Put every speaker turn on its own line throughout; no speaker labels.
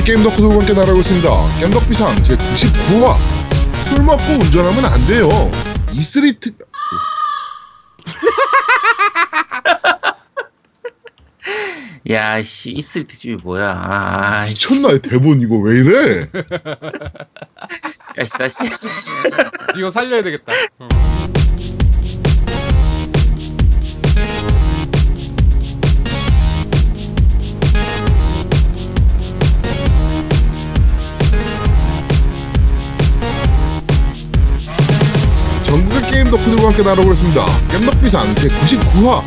전국의 게임 덕후들과 함께 나라고 있습니다. 겜덕비상 제99화 술 먹고 운전하면 안 돼요. 이스리트
야, 씨, 이 스트리트 집이 뭐야. 아, 씨.
미쳤나 대본 이거 왜 이래?
야, 씨, 다시.
이거 살려야 되겠다. 어.
게임 덕후들과 함께 날고 있습니다. 겜덕비상 제99화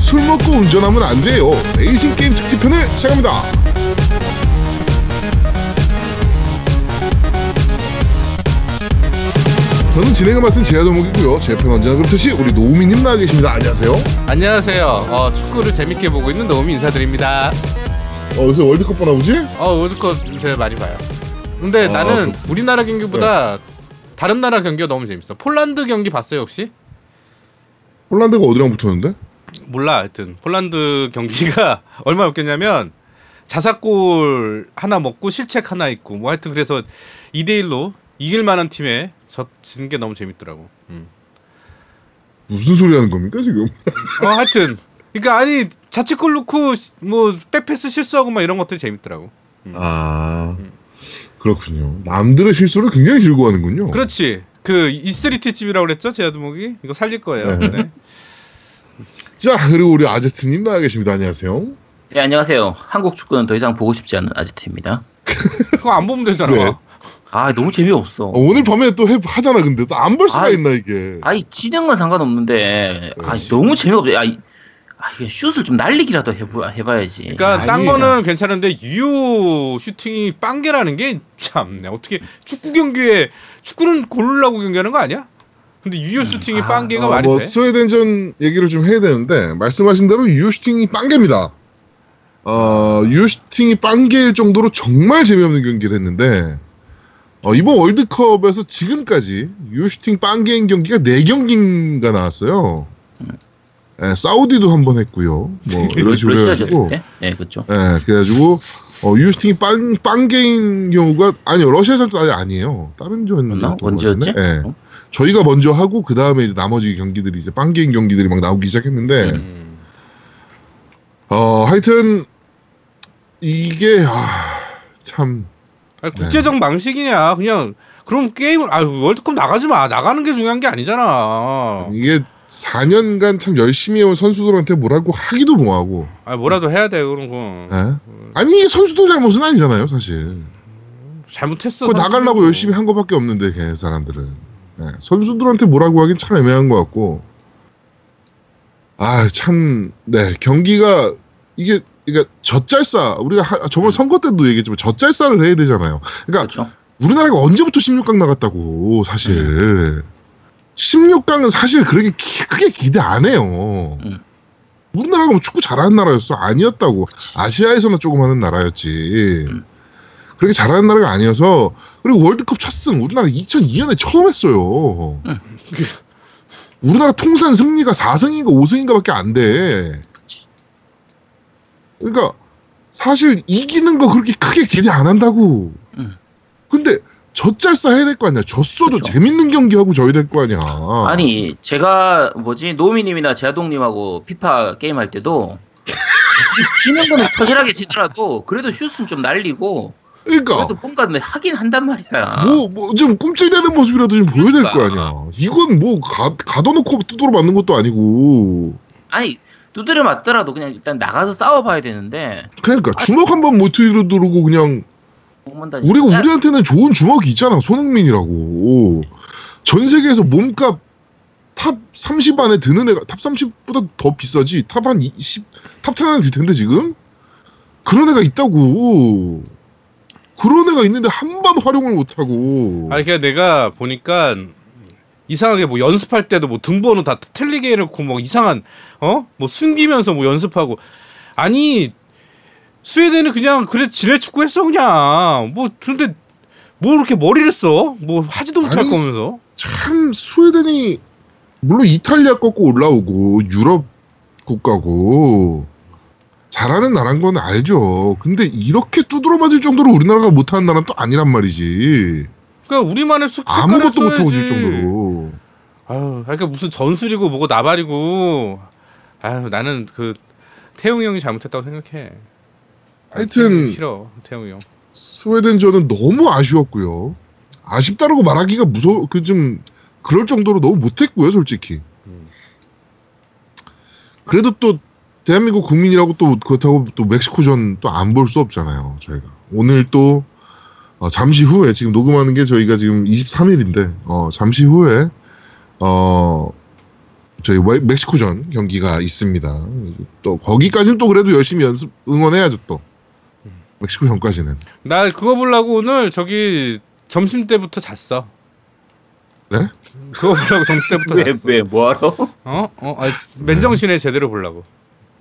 술 먹고 운전하면 안 돼요. 레이싱 게임 특집편을 시작합니다. 저는 진행을 맡은 제야도목이고요. 제 옆에 언제나 그렇듯이 우리 노우미님 나와 계십니다. 안녕하세요.
안녕하세요. 어, 축구를 재밌게 보고 있는 노미 인사드립니다.
어, 요새 월드컵 보나 보지?
어, 월드컵 요새 많이 봐요. 근데
아,
나는
그-
우리나라 경기보다 다른 나라 경기가 너무 재밌어. 폴란드 경기 봤어요 혹시?
홀란드가 어디랑 붙었는데?
몰라 하여튼 폴란드 경기가 얼마 웃겼냐면 자사골 하나 먹고 실책 하나 있고 뭐 하여튼 그래서 2대 1로 이길 만한 팀에 졌는 게 너무 재밌더라고. 음.
무슨 소리 하는 겁니까, 지금?
어 하여튼 그러니까 아니 자책골 넣고 뭐 백패스 실수하고 막 이런 것들이 재밌더라고.
아, 그렇군요. 남들의 실수를 굉장히 즐거워하는군요.
그렇지. 그 이스트리트 집이라고 그랬죠 제아드목이 이거 살릴 거예요.
네.
네.
자, 그리고 우리 아제트님 나와 계십니다. 안녕하세요.
네, 안녕하세요. 한국 축구는 더 이상 보고 싶지 않은 아지트입니다.
그거 안 보면 되잖아.
네.
아, 너무 재미없어.
어, 오늘 밤에 또 해, 하잖아, 근데. 또 안 볼 수가
아,
있나, 이게.
아니, 진행은 상관없는데, 아. 너무 재미없어. 아, 이- 아, 이게 슛을 좀 날리기라도 해보, 해봐야지.
그러니까 딴
아니,
거는 괜찮은데 유효 슈팅이 빵개라는 게 참네. 어떻게 축구 경기에 축구는 골 넣으려고 경기하는 거 아니야? 근데 유효 슈팅이
아,
빵개가
어,
말이
뭐
돼?
스웨덴전 얘기를 좀 해야 되는데 말씀하신 대로 유효 슈팅이 빵개입니다. 어, 유효 슈팅이 빵개일 정도로 정말 재미없는 경기를 했는데 어, 이번 월드컵에서 지금까지 유효 슈팅 빵개인 경기가 4경기가 나왔어요. 예, 사우디도 한 번 했고요. 뭐 이런 식으로 해가지고?
네, 그렇죠.
예, 그래가지고 어, 유효슈팅이 빵, 빵개인 경우가 아니요 러시아전도 아예 아니에요. 다른 조였는데
맞나? 언제였지?
예.
어?
저희가 먼저 하고 그 다음에 이제 나머지 경기들이 이제 빵개인 경기들이 막 나오기 시작했는데
음.
어 하여튼 이게 아 참
아니, 국제적 방식이냐? 그냥 그럼 게임을 아 월드컵 나가지 마. 나가는 게 중요한 게 아니잖아.
이게 4년간 참 열심히 해온 선수들한테 뭐라고 하기도 뭐하고
아 뭐라도 해야 돼 그런 거.
예? 아니 선수들 잘못은 아니잖아요 사실
잘못했어.
그거 나가려고. 열심히 한 거밖에 없는데 걔 사람들은 예, 선수들한테 뭐라고 하긴 참 애매한 것 같고 아 참 네 경기가 이게 그러니까 젖잘싸 우리가 하- 저번 선거 때도 얘기했지만 젖잘싸를 해야 되잖아요. 그러니까
그렇죠.
우리나라가 언제부터 16강 나갔다고 사실 16강은 사실 그렇게 기- 크게 기대 안 해요.
음.
우리나라가 뭐 축구 잘하는 나라였어 아니었다고 아시아에서나 조금 하는 나라였지.
음.
그렇게 잘하는 나라가 아니어서 그리고 월드컵 첫승 우리나라 2002년에 처음 했어요.
응.
우리나라 통산 승리가 4승인가 5승인가밖에 안 돼. 그러니까 사실 이기는 거 그렇게 크게 기대 안 한다고.
응.
근데 젖잘싸 해야 될 거 아니야. 졌어도
그쵸.
재밌는 경기 하고 져야 될 거 아니야.
아니, 제가 뭐지, 노미님이나 제아동님하고 피파 게임 할 때도, 지는 거는 처절하게 지더라도, 그래도 슛은 좀 날리고,
그러니까
그래도 뭔가 하긴 한단 말이야.
뭐 뭐 좀 꿈틀대는 모습이라도 좀 보여야 될거
그러니까.
아니야. 이건 뭐 가, 가둬놓고 두드러 맞는 것도 아니고.
아니, 두드려 맞더라도 그냥 일단 나가서 싸워봐야 되는데,
그러니까 주먹 한 번 못 들고 그냥 우리가
야,
우리한테는 좋은 주먹이 있잖아 손흥민이라고. 전 세계에서 몸값 탑 30 안에 드는 애가 탑 30보다 더 비싸지? 탑 한 20, 탑10 안에 들 텐데 지금? 그런 애가 있다고. 그런 애가 있는데 한번 활용을 못하고.
아니 그냥 내가 보니까 이상하게 뭐 연습할 때도 뭐 등번호 다 틀리게 해놓고 뭐 이상한 어? 뭐 숨기면서 뭐 연습하고. 아니 스웨덴은 그냥 그래 지뢰 축구 했어 그냥 뭐 근데 뭐 이렇게 머리를 써 뭐 하지도 못할 거면서
참 스웨덴이 물론 이탈리아 꺾고 올라오고 유럽 국가고 잘하는 나라인 건 알죠. 근데 이렇게 두드러 맞을 정도로 우리나라가 못하는 나라는 또 아니란 말이지.
그러니까 우리만의 쑥
아무것도 못하고 질 정도로.
아유, 그러니까 무슨 전술이고 뭐고 나발이고. 아유, 나는 그 태웅이 형이 잘못했다고 생각해.
하여튼
싫어, 태웅이 형.
스웨덴전은 너무 아쉬웠고요. 아쉽다라고 말하기가 무서워, 그좀 그럴 정도로 너무 못했고요, 솔직히.
음.
그래도 또 대한민국 국민이라고 또 그렇다고 또 멕시코전 또 안 볼 수 없잖아요, 저희가. 오늘 또 어, 잠시 후에 지금 녹음하는 게 저희가 지금 23일인데 어, 잠시 후에 어 저희 웨- 멕시코전 경기가 있습니다. 또 거기까지는 또 그래도 열심히 연습 응원해야죠 또. 멕시코 전까지는.
나 그거 보려고 오늘 저기 점심 때부터 잤어.
네?
그거 보려고 점심 때부터
왜
잤어.
왜 뭐하러?
어? 어? 아, 맨정신에 제대로 보려고.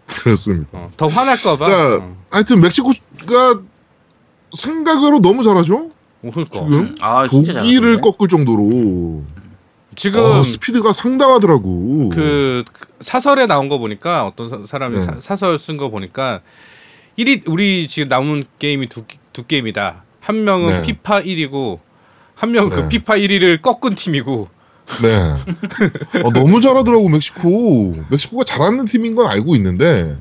그렇습니다.
어. 더 화날까 봐.
자,
어.
하여튼 멕시코가 생각으로 너무 잘하죠.
웃을 거.
지금
아 진짜
독일을? 꺾을 정도로
지금
어, 스피드가 상당하더라고.
그, 그 사설에 나온 거 보니까 어떤 사, 사람이
네.
사, 사설 쓴 거 보니까 1위 우리 지금 남은 게임이 두, 두 게임이다. 한 명은
네.
피파 1위고 한 명은 그
네.
피파 1위를 꺾은 팀이고
네. 어, 너무 잘하더라고 멕시코. 멕시코가 잘하는 팀인 건 알고 있는데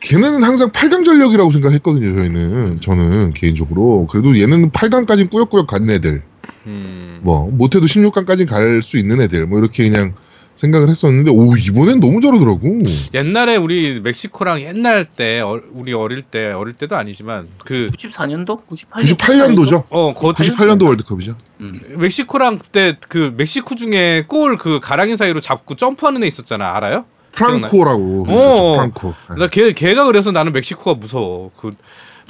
걔네는 항상 8강 전력이라고 생각했거든요. 저희는 저는 개인적으로 그래도 얘는 8강까지 꾸역꾸역 간 애들.
음.
뭐 못해도 16강까지 갈 수 있는 애들. 뭐 이렇게 그냥 생각을 했었는데 오 이번엔 너무 잘하더라고.
옛날에 우리 멕시코랑 옛날 때 어, 우리 어릴 때 어릴 때도 아니지만 그
94년도? 98년도?
98년도죠.
어, 거,
98년도 월드컵이죠.
음.
멕시코랑 그때 그 멕시코 중에 골 그 가랑이 사이로 잡고 점프하는 애 있었잖아. 알아요?
프랑코라고
어.
있었죠. 프랑코. 네.
나 걔, 걔가 그래서 나는 멕시코가 무서워. 그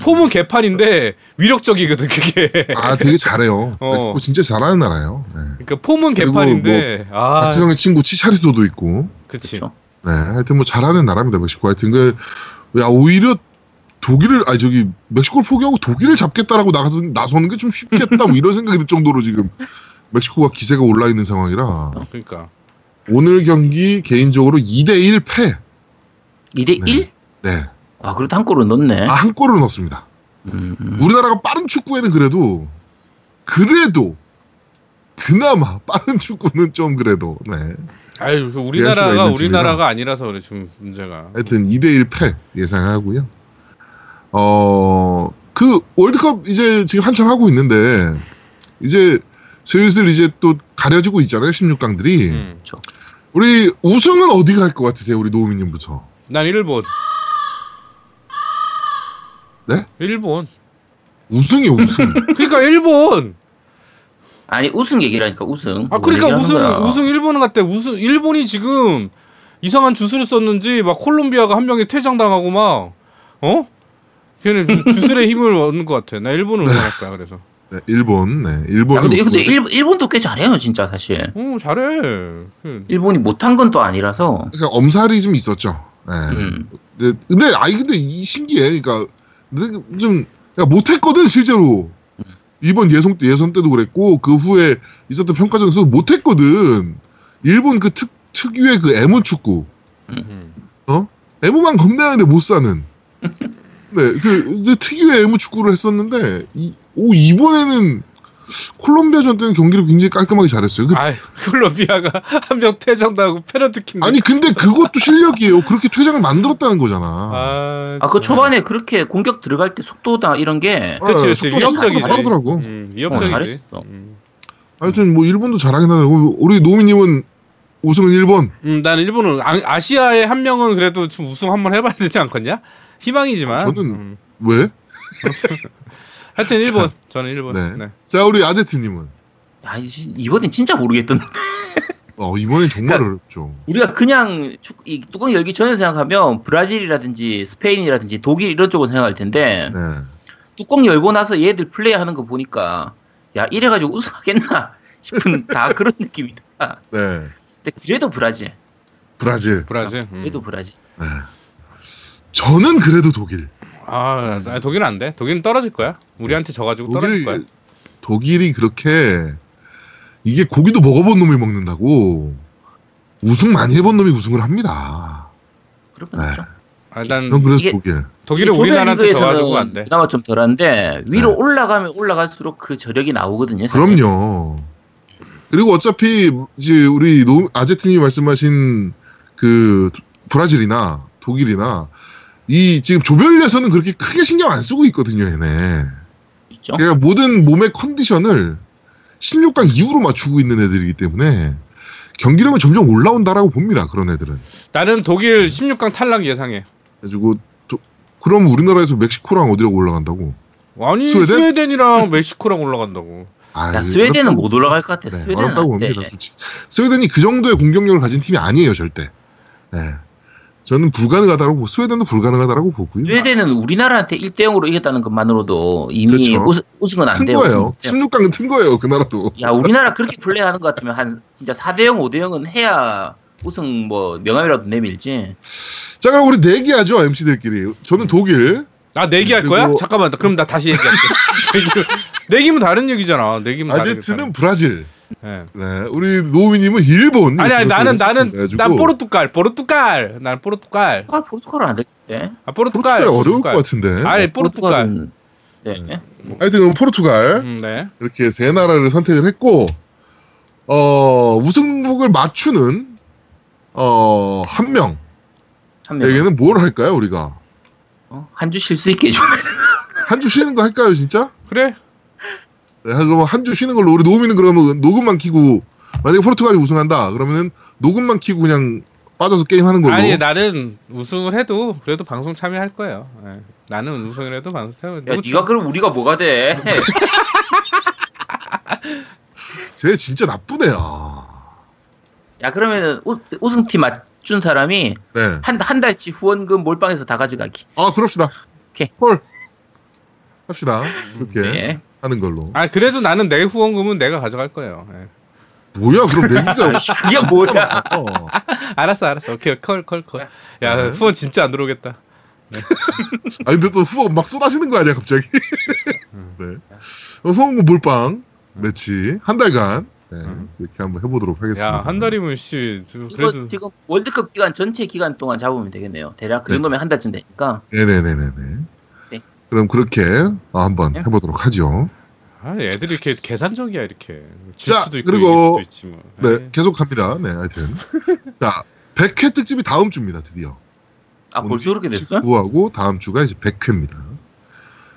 폼은 개판인데 위력적이거든 그게.
아 되게 잘해요.
어.
진짜 잘하는 나라예요. 네.
그러니까 폼은 개판인데 아,
박지성의 친구 치차리도도 있고.
그렇죠.
네, 하여튼 뭐 잘하는 나라입니다 멕시코. 하여튼 그야 오히려 독일을 아니 저기 멕시코를 포기하고 독일을 잡겠다라고 나가서 나서는 게 좀 쉽겠다 뭐 이런 생각이 들 정도로 지금 멕시코가 기세가 올라 있는 상황이라
그러니까
오늘 경기 개인적으로 2대 1 패.
2대
네.
1?
네.
아 그래도 한 골은 넣네.
아, 한 골을 넣었습니다.
음, 음.
우리나라가 빠른 축구에는 그래도 그래도 그나마 빠른 축구는 좀 그래도 네.
아유 그 우리나라가 우리나라가 아니라서 그래 지금 문제가.
하여튼 2대1 패 예상하고요. 어, 그 월드컵 이제 지금 한창 하고 있는데 이제 슬슬 이제 또 가려지고 있잖아요. 16강들이.
음.
우리 우승은 어디 갈 것 같으세요? 우리 노우미님부터.
난 일본.
네?
일본.
우승이 우승.
그러니까 일본.
아니 우승 얘기라니까 우승. 아뭐
그러니까 우승. 우승 일본은 갔대. 우승 일본이 지금 이상한 주술을 썼는지 막 콜롬비아가 한 명이 퇴장당하고 막 어? 걔는 주술의 힘을 얻는 것 같아. 나 일본을 응원할 거야. 그래서.
네, 일본. 네, 일본.
야, 근데, 근데 일, 일본도 꽤 잘해요 진짜 사실.
어 잘해. 그,
일본이 못한 건 또 아니라서.
그러니까 엄살이 좀 있었죠. 네.
음.
네, 근데 아이 근데 이 신기해. 그러니까 근데 좀 그러니까 못했거든 실제로. 이번 예선 때 예선 때도 그랬고 그 후에 있었던 평가전에서도 못했거든. 일본 그 특 특유의 그 애무 축구.
음.
애무만 겁내는데 못 사는. 네, 그 이제 특유의 애무 축구를 했었는데 이, 오 이번에는 콜롬비아전 때는 경기를 굉장히 깔끔하게 잘했어요. 그,
아 콜롬비아가 한 명 퇴장당하고 페널티킥.
아니 근데 그것도 실력이에요. 그렇게 퇴장을 만들었다는 거잖아.
아,
아 그. 초반에 그렇게 공격 들어갈 때 속도다 이런 게
그렇지, 그렇지.
속도가
위협적이지.
잘하더라고.
음, 위협적이지.
어, 잘했어.
음.
하여튼 뭐 일본도 잘하긴 하더라고. 우리 노미님은 우승은 일본.
음, 난 일본은 아, 아시아의 한 명은 그래도 좀 우승 한 번 해봐야 되지 않겠냐? 희망이지만.
저는-
음.
왜?
하여튼 일본. 저는 일본.
네.
네.
자 우리 아제트님은
야, 이- 이번엔 진짜 모르겠던데.
어 이번엔 정말
그러니까-
어렵죠.
우리가 그냥 축- 이 뚜껑 열기 전에 생각하면 브라질이라든지 스페인이라든지 독일 이런 쪽을 생각할 텐데
네.
뚜껑 열고 나서 얘들 플레이하는 거 보니까 야 이래가지고 우승하겠나 싶은 다 그런 느낌이다.
네.
근데 그래도 브라질,
브라질.
브라질. 음.
그래도 브라질.
네. 저는 그래도 독일.
아, 독일은 안 돼. 독일은 떨어질 거야. 우리한테 져가지고 떨어질 거야.
독일 독일이 그렇게 이게 고기도 먹어본 놈이 먹는다고 우승 많이 해본 놈이 우승을 합니다.
그러면
네.
아,
난난 그래서
이게-
독일.
독일은 우리나라한테 져가지고 안 돼.
그나마 좀 덜한데 위로
네.
올라가면 올라갈수록 그 저력이 나오거든요. 사실.
그럼요. 그리고 어차피 이제 우리 노, 아제트님이 말씀하신 그 브라질이나 독일이나 이 지금 조별리에서는 그렇게 크게 신경 안 쓰고 있거든요, 얘네.
있죠.
그러니까 모든 몸의 컨디션을 16강 이후로 맞추고 있는 애들이기 때문에 경기력은 점점 올라온다라고 봅니다. 그런 애들은.
나는 독일 16강 탈락 예상해.
그래가지고 도- 그럼 우리나라에서 멕시코랑 어디라고 올라간다고?
아니
스웨덴?
스웨덴? 이랑 멕시코랑 올라간다고.
아,
야, 스웨덴은 못 올라갈 것 같아.
네,
스웨덴은
어렵다고
안 돼.
봅니다. 솔직히. 스웨덴이 그 정도의 공격력을 가진 팀이 아니에요, 절대. 네. 저는 불가능하다고 보, 스웨덴도 불가능하다고 보고요.
스웨덴은 우리나라한테 1대 0으로 이겼다는 것만으로도 이미
그렇죠.
우승, 우승은
안튼
돼요.
거예요.
우승은.
16강은 튼 거예요, 그 나라도.
야, 우리나라 그렇게 플레이하는 것 같으면 한 진짜 4대 0, 5대 0은 해야 우승 뭐 명함이라도 내밀지.
자, 그럼 우리 내기하죠, MC들끼리. 저는 독일.
아 내기할
그리고-
거야? 잠깐만 그럼 나 다시 얘기할게. 내기- 내기면 다른 얘기잖아. 내기면 다른
아제트는 브라질.
예.
네, 우리 노우미님은 일본.
아니 아니 나는 나는. 난 포르투갈 포르투갈 난 포르투갈
아, 포르투갈은 안 되겠대.
아 포르투갈
포르투갈 어려울 것 같은데.
아니 포르투갈
포르투갈은- 네.
하여튼 그럼 포르투갈.
음, 네
이렇게 세 나라를 선택을 했고, 어, 우승국을 맞추는, 어, 한 명에게는
한 명.
뭘 할까요, 우리가?
어? 한 주 쉴 수 있게 해주네.
한주 쉬는 거 할까요, 진짜?
그래
네, 그럼 한주 쉬는 걸로 우리 노우미는 그러면 녹음만 키고 만약에 포르투갈이 우승한다 그러면은 녹음만 키고 그냥 빠져서 게임 하는 걸로
아니 나는 우승을 해도 그래도 방송 참여할 거예요 예. 나는 우승을 해도 방송 참여
야, 네가 그럼 우리가 뭐가 돼?
쟤 진짜 나쁘네요
야, 그러면은 우, 우승팀 맞춘 사람이
네.
한, 한 달치 후원금 몰빵해서 다 가져가기.
아 그럽시다
오케이.
콜 합시다 그렇게
네.
하는 걸로
아 그래도 나는 내 후원금은 내가 가져갈 거예요 예.
뭐야 그럼 내기가
그게 뭐야?
어.
알았어 알았어 오케이 콜 콜 콜 야
네.
후원 진짜 안 들어오겠다
아니 근데 또 후원 막 쏟아지는 거 아니야 갑자기
음.
네 어, 후원금 몰빵 매치 한 달간 네,
음.
이렇게 한번 해보도록 하겠습니다
야 한 달이면 씨 저-
이거
그래도
지금 월드컵 기간 전체 기간 동안 잡으면 되겠네요. 대략 그
네.
정도면 한 달쯤 되니까.
네네네네네.
네.
그럼 그렇게 어, 한번
네.
해보도록 하죠.
아 애들이 이렇게 계산적이야 이렇게 질
자,
수도 있고
그리고-
수도 있지 뭐
네,
에이.
계속 갑니다. 네, 하여튼. 자, 100회 특집이 다음 주입니다, 드디어.
아, 벌써 그렇게 됐어?
9하고 다음 주가 이제 100회입니다.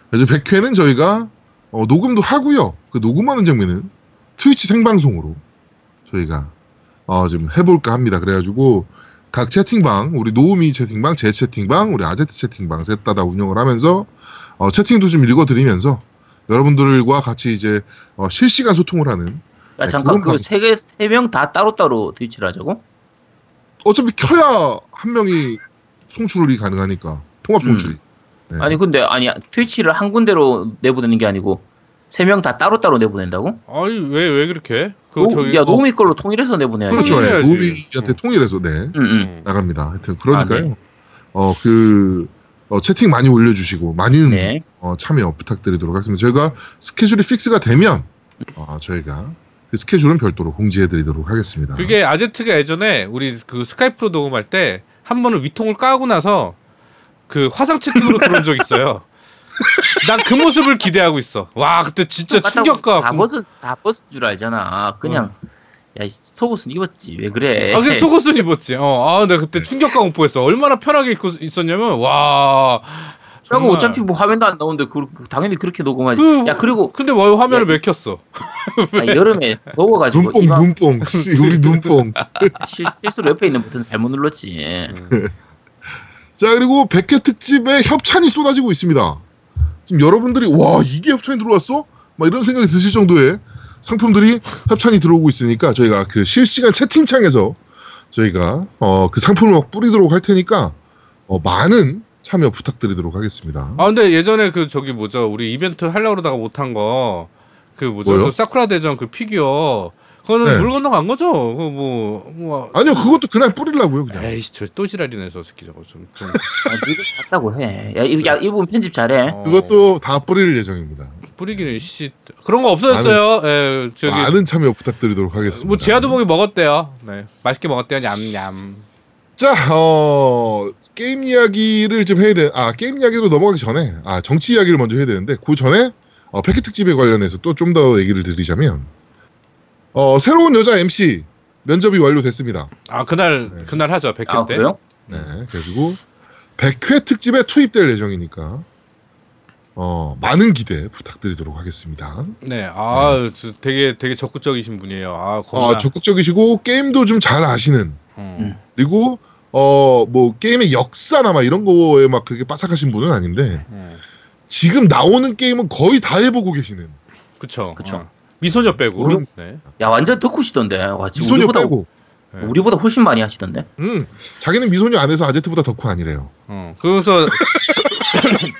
그래서 100회는 저희가 어, 녹음도 하고요. 그 녹음하는 장면은 트위치 생방송으로 저희가 어, 지금 해볼까 합니다. 그래가지고 각 채팅방, 우리 노우미 채팅방, 제 채팅방, 우리 아제트 채팅방 셋 다 다 운영을 하면서 어, 채팅도 좀 읽어드리면서 여러분들과 같이 이제 어, 실시간 소통을 하는
야,
네,
잠깐
그건
그세개세 명 다 따로따로 트위치를 하자고?
어차피 켜야 한 명이 송출이 가능하니까 통합 송출이. 네.
아니 근데 아니 트위치를 한 군데로 내보내는 게 아니고 세 명 다 따로따로 내보낸다고?
아니 왜 왜 그렇게 그
노,
저기
야
어,
노미 걸로 통일해서 내보내야지.
그렇죠. 예. 노우미한테
어.
통일해서 네
응, 응.
나갑니다. 하여튼 그러니까요.
아, 네.
어그 채팅 많이 올려주시고 많은
네.
어, 참여 부탁드리도록 하겠습니다. 저희가 스케줄이 fix가 되면 어, 저희가 그 스케줄은 별도로 공지해드리도록 하겠습니다.
그게 아제트가 예전에 우리 그 스카이프로 녹음할 때 한 번은 위통을 까고 나서 그 화상 채팅으로 들어온 적 있어요. 난 그 모습을 기대하고 있어. 와 그때 진짜 충격과
다 벗은 다 벗은 줄 알잖아. 그냥 야이 속옷은 입었지 왜 그래?
아, 그 속옷을 입었지. 어, 아, 내가 그때 충격과 공포했어. 얼마나 편하게 입고 있었냐면, 와. 정말.
어차피 뭐 화면도 안 나오는데 그, 그 당연히 그렇게 녹음하지.
그-
야 그리고
근데 뭐 화면을
야,
맥혔어.
아, 여름에 더워가지고
눈뽕
이마
눈뽕 씨, 우리 눈뽕.
실, 실수로 옆에 있는 버튼 잘못 눌렀지.
자 그리고 100회 특집에 협찬이 쏟아지고 있습니다. 지금 여러분들이 와 이게 협찬이 들어왔어? 막 이런 생각이 드실 정도의 상품들이 협찬이 들어오고 있으니까 저희가 그 실시간 채팅창에서 저희가 어, 그 상품을 막 뿌리도록 할 테니까 어, 많은 참여 부탁드리도록 하겠습니다.
아, 근데 예전에 그 저기 뭐죠. 우리 이벤트 하려고 그러다가 못한 거. 그 뭐죠.
뭐요?
그 사쿠라 대전 그 피규어. 그거는
네.
물 건너간 거죠. 그 뭐, 뭐.
아니요 그것도 그날 뿌리려고요 그냥.
에이씨, 저또 지랄이네, 저 새끼 저거. 좀, 좀.
아, 니가 같다고 해. 야, 이, 야, 이 부분 편집 잘해.
어,
그것도 다 뿌릴 예정입니다.
뿌리기는, 씨. 그런 거 없어졌어요. 예, 저기.
많은 참여 부탁드리도록 하겠습니다.
뭐, 제아도복이 먹었대요. 네. 맛있게 먹었대요, 냠냠.
자, 어, 게임 이야기를 좀 해야 돼. 아 게임 이야기로 넘어가기 전에 아 정치 이야기를 먼저 해야 되는데 그 전에 어, 패키 특집에 관련해서 또 좀 더 얘기를 드리자면 어 새로운 여자 MC 면접이 완료됐습니다.
아 그날
네.
그날 하죠 100회
아
때.
그래요?
네, 그래가지고 100회 특집에 투입될 예정이니까 어 많은 기대 부탁드리도록 하겠습니다.
네, 아저 되게 되게 적극적이신 분이에요. 아 겁나.
어, 적극적이시고 게임도 좀 잘 아시는
음.
음.
그리고 어 뭐 게임의 역사나 막 이런 거에 막 그렇게 빠삭하신 분은 아닌데
음.
지금 나오는 게임은 거의 다 해보고 계시는
그쵸.
그쵸.
어. 미소녀 빼고.
그런-
네.
야 완전 덕후시던데. 와 지금
미소녀
우리보다
빼고
네.
우리보다 훨씬 많이 하시던데.
음 자기는 미소녀 안에서 아제트보다 덕후 아니래요.
어. 그래서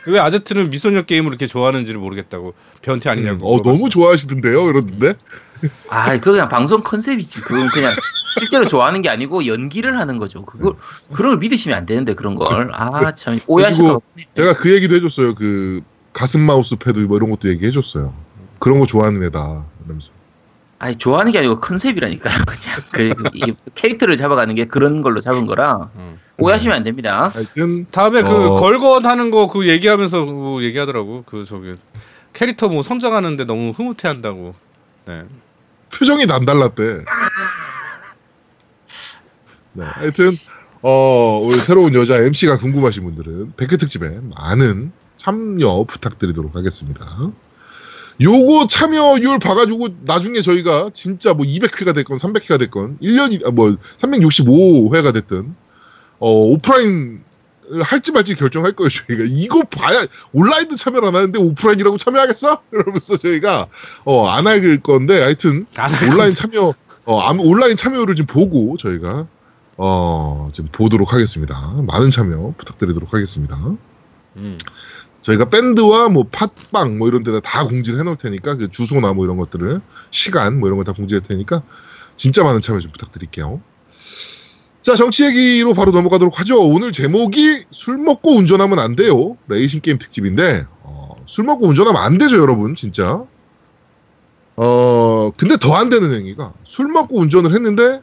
왜 아제트는 미소녀 게임을 이렇게 좋아하는지를 모르겠다고 변태 아니냐고.
어
물어봤어요.
너무 좋아하시던데요 이러던데
아, 그거 그냥 방송 컨셉이지. 그건 그냥 실제로 좋아하는 게 아니고 연기를 하는 거죠. 그걸 그런 걸 믿으시면 안 되는데 그런 걸. 아, 참 오해하시다가
제가 그 얘기도 해줬어요. 그 가슴 마우스 패드 뭐 이런 것도 얘기해줬어요. 그런 거 좋아하는 애다. 이러면서.
아니 좋아하는 게 아니고 컨셉이라니까요. 그냥 그, 이 캐릭터를 잡아가는 게 그런 걸로 잡은 거라
음.
오해하시면 안 됩니다.
하여튼
다음에 그
어.
걸건 하는 거 그 얘기하면서 그 얘기하더라고. 그 저기 캐릭터 뭐 성장하는데 너무 흐뭇해한다고. 네.
표정이 남달랐대. 네, 하여튼 어 우리 새로운 여자 MC가 궁금하신 분들은 백회 특집에 많은 참여 부탁드리도록 하겠습니다. 요거 참여율 봐가지고 나중에 저희가 진짜 뭐 200회가 됐건 300회가 됐건 1년이 아, 뭐 365회가 됐든 어 오프라인 을 할지 말지 결정할 거예요 저희가 이거 봐야 온라인도 참여를 안 하는데 오프라인이라고 참여하겠어? 이러면서 저희가 어 안 할 건데 하여튼 온라인 참여 어 온라인 참여를 좀 보고 저희가 어 지금 보도록 하겠습니다. 많은 참여 부탁드리도록 하겠습니다.
음.
저희가 밴드와 뭐 팟빵 뭐 이런 데다 다 공지를 해놓을 테니까 그 주소나 뭐 이런 것들을 시간 뭐 이런 걸 다 공지할 테니까 진짜 많은 참여 좀 부탁드릴게요. 자 정치 얘기로 바로 넘어가도록 하죠. 오늘 제목이 술 먹고 운전하면 안 돼요. 레이싱 게임 특집인데 어, 술 먹고 운전하면 안 되죠, 여러분 진짜. 어 근데 더 안 되는 행위가 술 먹고 운전을 했는데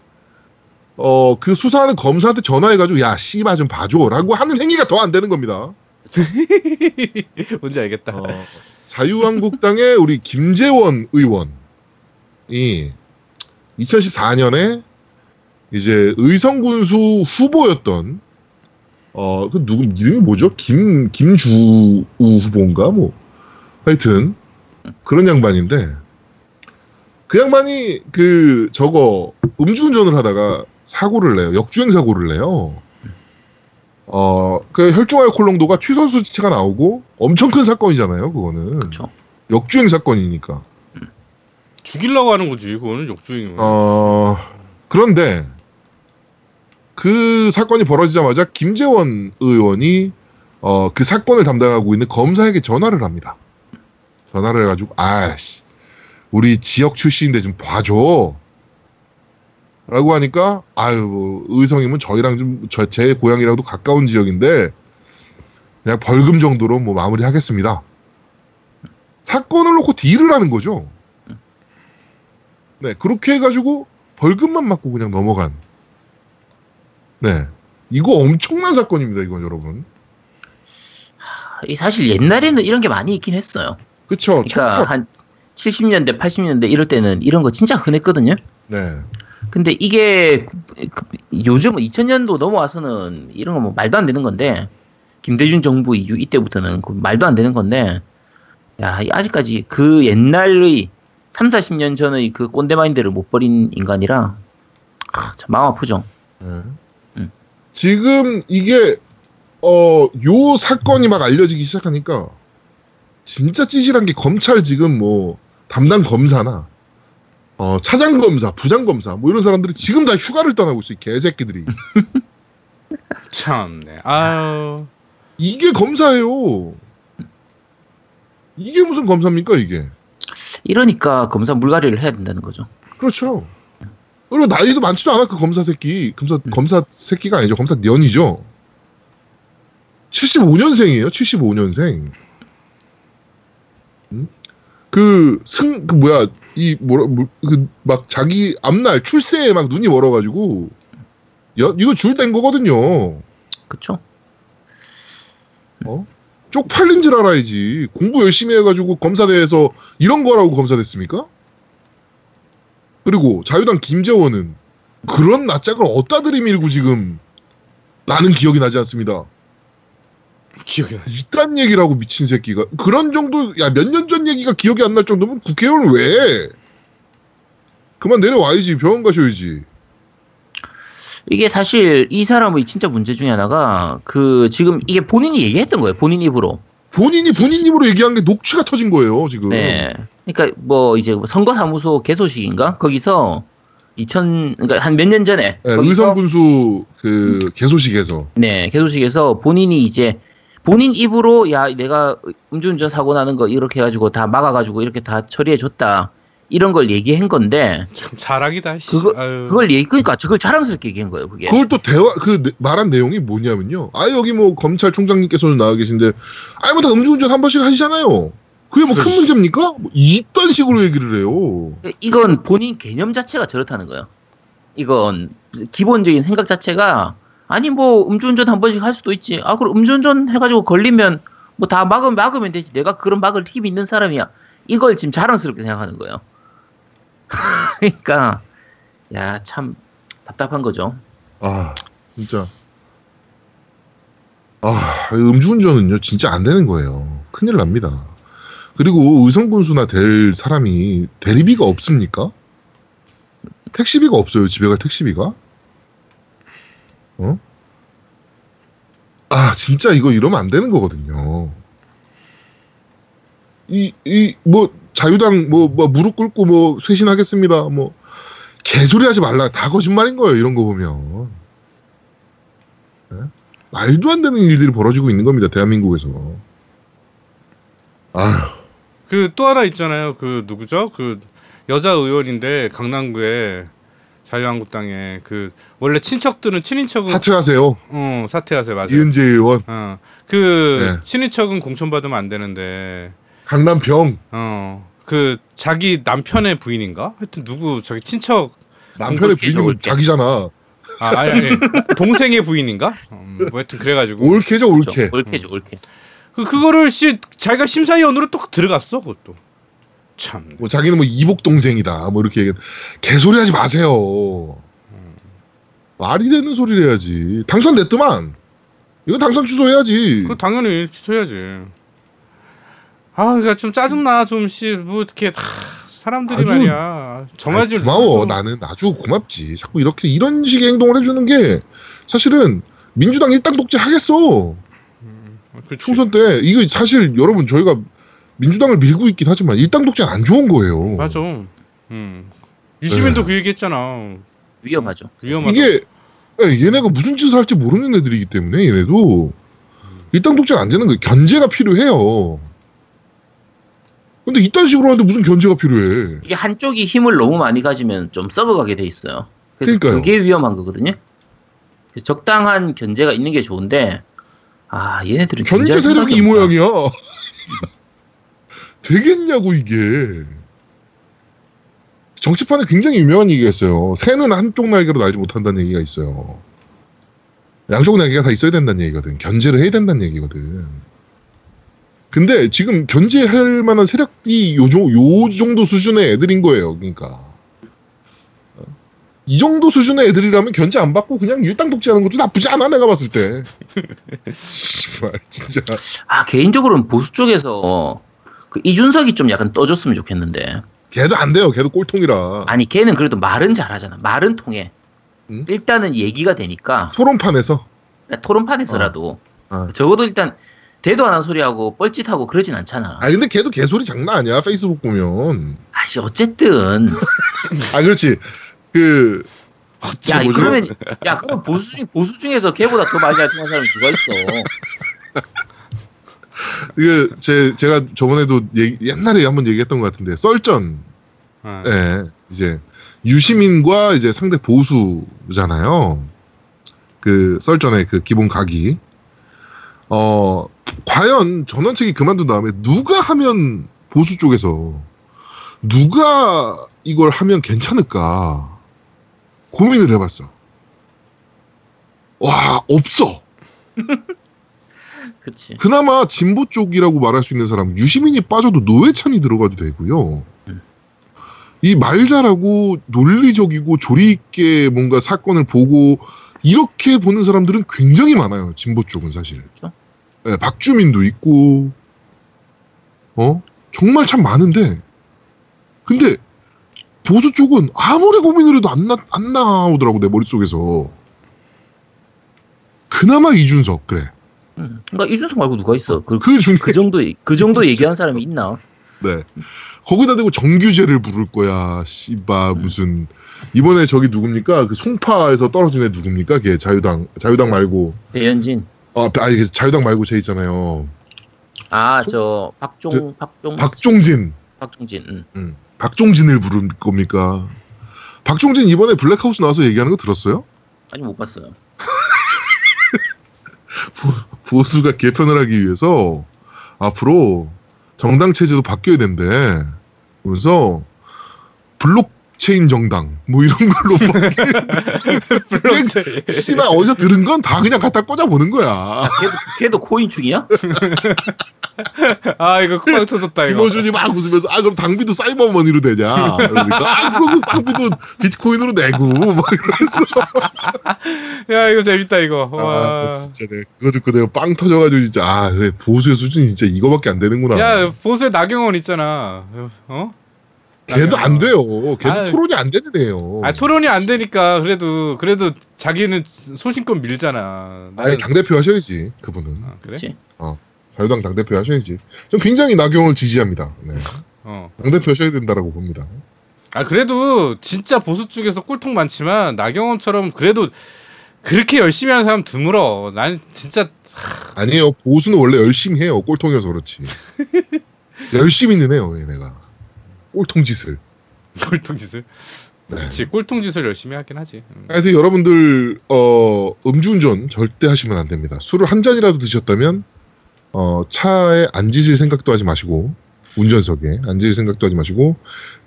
어 그 수사하는 검사한테 전화해가지고 야 씨바 좀 봐줘라고 하는 행위가 더 안 되는 겁니다.
뭔지 알겠다.
어, 자유한국당의 우리 김재원 의원이 2014년에 이제 의성군수 후보였던 어그 누구 이름이 뭐죠? 김 김주 후보인가 뭐 하여튼 그런 양반인데 그 양반이 그 저거 음주운전을 하다가 사고를 내요. 역주행 사고를 내요. 어, 그 혈중 알코올 농도가 취소 수치가 나오고 엄청 큰 사건이잖아요, 그거는.
그렇죠.
역주행 사건이니까.
죽이려고 하는 거지. 그거는 역주행이면.
어, 그런데 그 사건이 벌어지자마자 김재원 의원이 어, 그 사건을 담당하고 있는 검사에게 전화를 합니다. 전화를 해가지고, 아씨, 우리 지역 출신인데 좀 봐줘. 라고 하니까, 아유, 뭐, 의성이면 저희랑 좀, 저, 제 고향이랑도 가까운 지역인데, 그냥 벌금 정도로 뭐 마무리 하겠습니다. 사건을 놓고 딜을 하는 거죠. 네, 그렇게 해가지고 벌금만 맞고 그냥 넘어간. 네. 이거 엄청난 사건입니다, 이건 여러분.
이 사실 옛날에는 이런 게 많이 있긴 했어요.
그쵸.
그러니까. 한 70년대, 80년대 이럴 때는 이런 거 진짜 흔했거든요.
네.
근데 이게 그- 그- 요즘 2000년도 넘어와서는 이런 거 뭐 말도 안 되는 건데 김대중 정부 이후 이때부터는 그 말도 안 되는 건데 야이 아직까지 그 옛날의 3, 40년 전의 그 꼰대 마인드를 못 버린 인간이라 아, 참 마음 아프죠.
네.
음.
지금 이게, 어, 요 사건이 막 알려지기 시작하니까, 진짜 찌질한 게 검찰 지금 뭐, 담당 검사나, 어, 차장 검사, 부장 검사, 뭐 이런 사람들이 지금 다 휴가를 떠나고 있어, 이 개새끼들이.
참네. 아유.
이게 검사예요. 이게 무슨 검사입니까, 이게?
이러니까 검사 물갈이를 해야 된다는 거죠.
그렇죠. 그리고 나이도 많지도 않아 그 검사 새끼 검사 검사 새끼가 아니죠 검사 년이죠. 75년생이에요. 75년생. 음? 그 승 그 뭐야 이 뭐라 그 막 자기 앞날 출세에 막 눈이 멀어가지고 연 이거 줄뗀 거거든요.
그쵸?
어? 쪽팔린 줄 알아야지. 공부 열심히 해가지고 검사대에서 이런 거라고 검사됐습니까? 그리고 자유당 김재원은 그런 낯짝을 어디다 들이밀고 지금 나는 기억이 나지 않습니다.
기억이 나.
이딴 얘기라고 미친 새끼가 그런 정도 야 몇 년 전 얘기가 기억이 안 날 정도면 국회의원을 왜 해? 그만 내려와야지 병원 가셔야지
이게 사실 이 사람의 진짜 문제 중에 하나가 그 지금 이게 본인이 얘기했던 거예요. 본인 입으로.
본인이 본인 입으로 얘기한 게 녹취가 터진 거예요 지금
네. 그러니까 뭐 이제 선거사무소 개소식인가 거기서 2000 그러니까 한 몇 년 전에
네, 의성군수 그 개소식에서
네 개소식에서 본인이 이제 본인 입으로 야 내가 음주운전 사고 나는 거 이렇게 해가지고 다 막아가지고 이렇게 다 처리해 줬다 이런 걸 얘기한 건데
참 자락이다. 씨.
그거
아유.
그걸 얘기 그러니까 저걸 자랑스럽게 얘기한 거예요 그게.
그걸 또 대화 그 내- 말한 내용이 뭐냐면요 아 여기 뭐 검찰총장님께서는 나와 계신데 아니 뭐다 음주운전 한 번씩 하시잖아요 그게 뭐 큰. 문제입니까? 뭐 이딴 식으로 얘기를 해요
이건 본인 개념 자체가 저렇다는 거예요. 이건 기본적인 생각 자체가 아니 뭐 음주운전 한 번씩 할 수도 있지. 아 그럼 음주운전 해가지고 걸리면 뭐 다 막으면 막으면 되지. 내가 그런 막을 힘 있는 사람이야. 이걸 지금 자랑스럽게 생각하는 거예요. 그러니까 야 참 답답한 거죠.
아 진짜 아 음주운전은요 진짜 안 되는 거예요 큰일 납니다 그리고 의성군수나 될 사람이 대리비가 없습니까? 택시비가 없어요 집에 갈 택시비가 어? 아 진짜 이거 이러면 안 되는 거거든요 이 이 뭐 자유당 뭐, 뭐 무릎 꿇고 뭐 쇄신하겠습니다 뭐 개소리 하지 말라. 다 거짓말인 거예요. 이런 거 보면. 네? 말도 안 되는 일들이 벌어지고 있는 겁니다. 대한민국에서. 아휴.
그 또 하나 있잖아요. 그 누구죠? 그 여자 의원인데 강남구에 자유한국당에 그 원래 친척들은 친인척은
사퇴하세요.
어 사퇴하세요 맞아요.
이은재 의원.
어그
네.
친인척은 공천 받으면 안 되는데
강남병.
어그 자기 남편의 부인인가? 하여튼 누구 저기 친척
남편의
올게.
자기잖아.
아 아니 아니 동생의 부인인가? 음, 뭐 하여튼 그래가지고
옳게죠, 옳게.
옳게죠, 옳게.
그 그거를 씨 자기가 심사위원으로 또 들어갔어 그것도 참
뭐 자기는 뭐 이복 동생이다. 뭐 이렇게 얘기. 개소리 하지 마세요. 말이 되는 소리를 해야지. 당선됐더만. 이건 당선 취소해야지.
그 당연히 취소해야지. 아, 그러니까 좀 짜증나 좀씨뭐 어떻게 하, 사람들이
아주-
말이야 정해질
아이, 고마워.
룰도-
나는 아주 고맙지. 자꾸 이렇게 이런 식의 행동을 해주는 게 사실은 민주당 일당 독재 하겠어.
그치.
총선 때 이거 사실 여러분 저희가 민주당을 밀고 있긴 하지만 일당 독재는 안 좋은 거예요.
맞아. 음. 유시민도
네.
그 얘기했잖아.
위험하죠.
위험하다.
이게 예, 얘네가 무슨 짓을 할지 모르는 애들이기 때문에 얘네도 일당 독재는 안 되는 거예요. 견제가 필요해요. 근데 이딴 식으로 하는데 무슨 견제가 필요해?
이게 한쪽이 힘을 너무 많이 가지면 좀 썩어가게 돼 있어요. 그래서
그러니까요.
그게 위험한 거거든요. 적당한 견제가 있는 게 좋은데 아 얘네들은
견제 세력이 이. 모양이야. 되겠냐고 이게. 정치판에 굉장히 유명한 얘기가 있어요. 새는 한쪽 날개로 날지 못한다는 얘기가 있어요. 양쪽 날개가 다 있어야 된다는 얘기거든. 견제를 해야 된다는 얘기거든. 근데 지금 견제할 만한 세력이 요, 정- 요 정도 수준의 애들인 거예요. 그러니까. 이 정도 수준의 애들이라면 견제 안 받고 그냥 일당 독재하는 것도 나쁘지 않아 내가 봤을 때. 씨발 진짜.
아 개인적으로는 보수 쪽에서 그 이준석이 좀 약간 떠줬으면 좋겠는데
걔도 안 돼요. 걔도 꼴통이라.
아니 걔는 그래도 말은 잘하잖아. 말은 통해.
응?
일단은 얘기가 되니까
토론판에서
그러니까 토론판에서라도
어.
적어도 일단 대도 안 한 소리하고 뻘짓하고 그러진 않잖아.
아 근데 걔도 개소리 장난 아니야 페이스북 보면
아씨 어쨌든
아 그렇지 그
야
뭐죠?
그러면 야 그럼 보수 중 보수 중에서 걔보다 더 많이 활동한 사람이 누가 있어?
이게 제 제가 저번에도 얘기- 옛날에 한번 얘기했던 것 같은데 썰전.
어.
예 이제 유시민과 이제 상대 보수잖아요. 그 썰전의 그 기본 각이. 어 과연 전원책이 그만둔 다음에 누가 하면 보수 쪽에서 누가 이걸 하면 괜찮을까 고민을 해봤어. 와 없어
그치.
그나마 진보 쪽이라고 말할 수 있는 사람 유시민이 빠져도 노회찬이 들어가도 되고요.
음.
이말 잘하고 논리적이고 조리 있게 뭔가 사건을 보고 이렇게 보는 사람들은 굉장히 많아요. 진보 쪽은 사실.
그렇죠.
네, 박주민도 있고 어 정말 참 많은데 근데 보수 쪽은 아무리 고민을 해도 안, 나, 안 나오더라고 내 머릿속에서 그나마 이준석 그래
음. 그러니까 이준석 말고 누가 있어? 그,
그 중에
그 정도 그 정도 얘기하는 사람이 있나?
네. 거기다 대고 정규제를 부를 거야. 씨바
음.
무슨 이번에 저기 누굽니까? 그 송파에서 떨어진 애 누굽니까? 걔 자유당 자유당 말고
배현진.
아 아니 그 자유당 말고 쟤 있잖아요.
아저 박종
저-
박종
박종진.
박종진. 응.
박종진을 부를 겁니까? 박종진 이번에 블랙하우스 나와서 얘기하는 거 들었어요?
아니 못 봤어요.
보수가 개편을 하기 위해서 앞으로 정당 체제도 바뀌어야 된대. 그래서 블록 체인 정당 뭐 이런 걸로
블록체인.
씨발 어디서 들은 건 다 그냥 갖다 꽂아 보는 거야.
걔도 걔도 코인축이야?
아 이거 쿠팡 터졌다 이거.
김어준이 막 웃으면서 아 그럼 당비도 사이버머니로 되냐? 그러니까 아 그럼 당비도 비트코인으로 내고 막 이러면서
야 이거 재밌다 이거.
아
와.
진짜 내가 그거 듣고 내가 빵 터져가지고 진짜 아 그래 보수의 수준 이 진짜 이거밖에 안 되는구나.
야 보수의 나경원 있잖아. 어?
걔도 안 돼요. 걔도
아,
토론이 안 되는 애요.
아 토론이 안 되니까 그래도 그래도 자기는 소신껏 밀잖아.
아니 당 대표 하셔야지 그분은
아, 그래?
그치?
자유당 당 대표 하셔야지. 전 굉장히 나경원을 지지합니다. 네.
어.
당 대표 하셔야 된다라고 봅니다.
아 그래도 진짜 보수 쪽에서 꼴통 많지만 나경원처럼 그래도 그렇게 열심히 하는 사람 드물어. 난 진짜
아니에요. 보수는 원래 열심히 해요. 꼴통이어서 그렇지. 열심히는 해요, 얘네가. 꼴통 짓을.
꼴통 짓을.
네.
그렇지 꼴통 짓을 열심히 하긴 하지. 음.
하여튼 여러분들 어, 음주운전 절대 하시면 안 됩니다. 술을 한 잔이라도 드셨다면 어, 차에 앉으실 생각도 하지 마시고 운전석에 앉으실 생각도 하지 마시고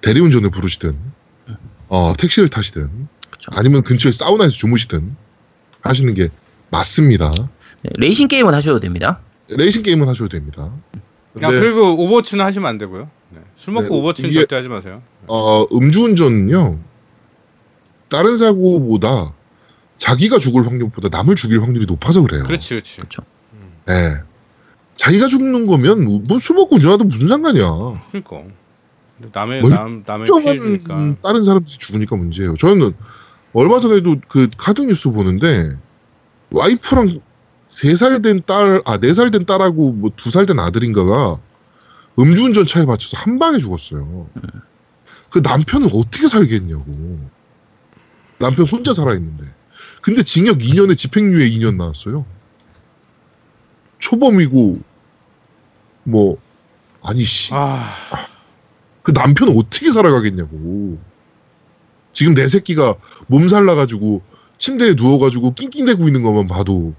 대리운전을 부르시든 어, 택시를 타시든
그쵸.
아니면 근처에 사우나에서 주무시든 하시는 게 맞습니다.
네, 레이싱 게임은 하셔도 됩니다.
레이싱 게임은 하셔도 됩니다.
야
근데
그리고 오버워치는 하시면 안 되고요. 네. 술 먹고
네,
오버워치는
이게-
절대 하지 마세요.
어, 음주운전은요 다른 사고보다 자기가 죽을 확률보다 남을 죽일 확률이 높아서 그래요.
그렇지 그렇지.
그렇죠.
네. 자기가 죽는 거면 뭐 술 먹고 운전하든 무슨 상관이야.
그러니까 남의
멀-
남 남의 피해니까.
다른 사람들이 죽으니까 문제예요. 저는 얼마 전에도 그 카드 뉴스 보는데 와이프랑 세 살 된 딸, 아 네 살 된 딸하고 뭐 두 살 된 아들인가가 음주운전 차에 맞춰서 한 방에 죽었어요. 그 남편은 어떻게 살겠냐고. 남편 혼자 살아있는데. 근데 징역 2년에 집행유예 2년 나왔어요. 초범이고 뭐 아니 씨.
아
그 남편 어떻게 살아가겠냐고. 지금 내 새끼가 몸살 나가지고 침대에 누워가지고 낑낑대고 있는 것만 봐도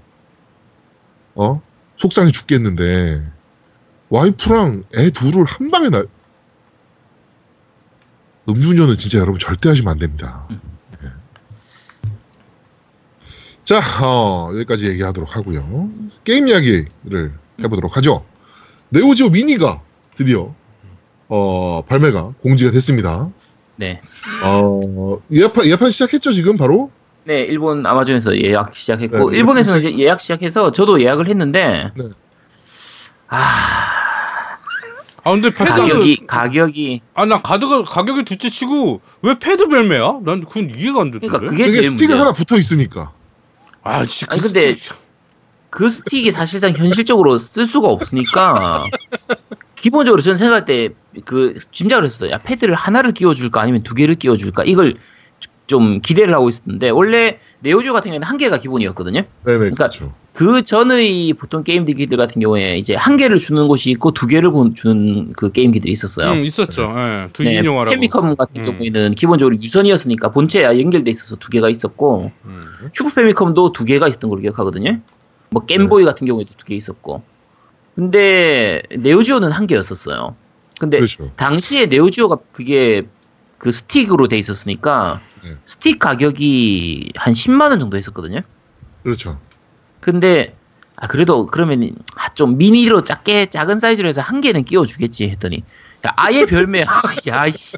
어 속상해 죽겠는데 와이프랑 애 둘을 한 방에 날 음주운전은 진짜 여러분 절대 하시면 안 됩니다. 예. 자 어, 여기까지 얘기하도록 하고요. 게임 이야기를 해보도록 하죠. 네오지오 미니가 드디어 어, 발매가 공지가 됐습니다.
네.
어, 예판, 예판 시작했죠, 지금 바로?
네, 일본 아마존에서 예약 시작했고
네,
일본에서는 이제 예약 시작해서 저도 예약을 했는데
네.
아
아 근데 패드
가격이 가격이
아 나 가드가 가격이 둘째 치고 왜 패드 별매야? 난 그건 이해가 안 되던데.
그러니까 그게
그게
제일
스틱이
문제야.
하나 붙어 있으니까.
아 진짜
아니,
그
근데
스틱-
그 스틱이 사실상 현실적으로 쓸 수가 없으니까 기본적으로 저는 생각할 때 그 짐작을 했어요. 야 패드를 하나를 끼워줄까 아니면 두 개를 끼워줄까 이걸 좀 기대를 하고 있었는데 원래 네오지오 같은 경우에는 한 개가 기본이었거든요.
네네,
그러니까
그렇죠.
그 전의 보통 게임기들 같은 경우에 이제 한 개를 주는 곳이 있고 두 개를 고- 주는 그 게임기들이 있었어요.
응 있었죠. 예. 두
네,
인용하라고.
페미컴 같은
음.
경우에는 기본적으로 유선이었으니까 본체에 연결돼 있어서 두 개가 있었고
음.
슈퍼 페미컴도 두 개가 있었던 걸로 기억하거든요. 뭐 게임보이 같은 경우에도 두 개 있었고. 근데 네오지오는 한 개였었어요. 근데
그렇죠.
당시에 네오지오가 그게 그 스틱으로 돼 있었으니까
네.
스틱 가격이 한 10만 원 정도 했었거든요.
그렇죠.
근데 아 그래도 그러면 아, 좀 미니로 작게 작은 사이즈로 해서 한 개는 끼워 주겠지 했더니 야, 아예 별매 야이씨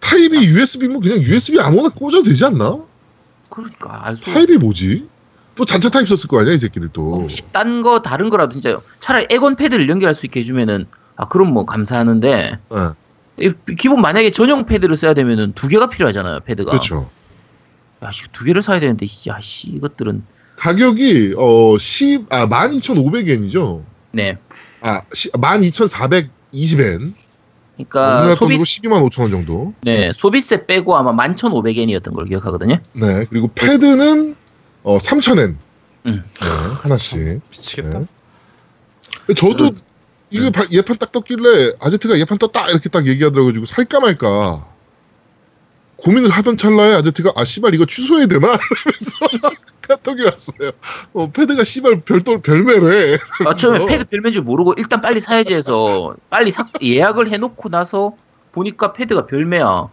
타입이 USB면 그냥 USB 아무나 꽂아도 되지 않나?
그러니까 알 수
타입이 뭐지? 또 잔차 타입 썼을 거 아니야 이 새끼들 또.
혹시 딴 거 다른 거라도 진짜 차라리 엑원 패드를 연결할 수 있게 해주면은 아 그럼 뭐 감사하는데
예,
이- 기본 만약에 전용 패드를 써야 되면은 두 개가 필요하잖아요 패드가
그렇죠.
야씨 두 개를 사야 되는데 야 씨 이것들은
가격이 어 10, 아 12,500엔이죠.
네
아 12,420엔.
그러니까 소비
돈으로 12만 5천 원 정도.
네 소비세 빼고 아마 11,500엔이었던 걸 기억하거든요
네. 그리고 패드는 어 3,000엔.
음.
네, 하나씩.
미치겠다.
네. 저도 이거 바- 예판 딱 떴길래 아제트가 예판 떴다 이렇게 딱 얘기하더라고요. 가지고 살까 말까 고민을 하던 찰나에 아제트가 아 씨발 이거 취소해야 되나 이러면서 카톡이 왔어요. 어, 패드가 씨발 별도 별매래.
아, 처음에 패드 별매인 줄 모르고 일단 빨리 사야지 해서 빨리 사, 예약을 해놓고 나서 보니까 패드가 별매야.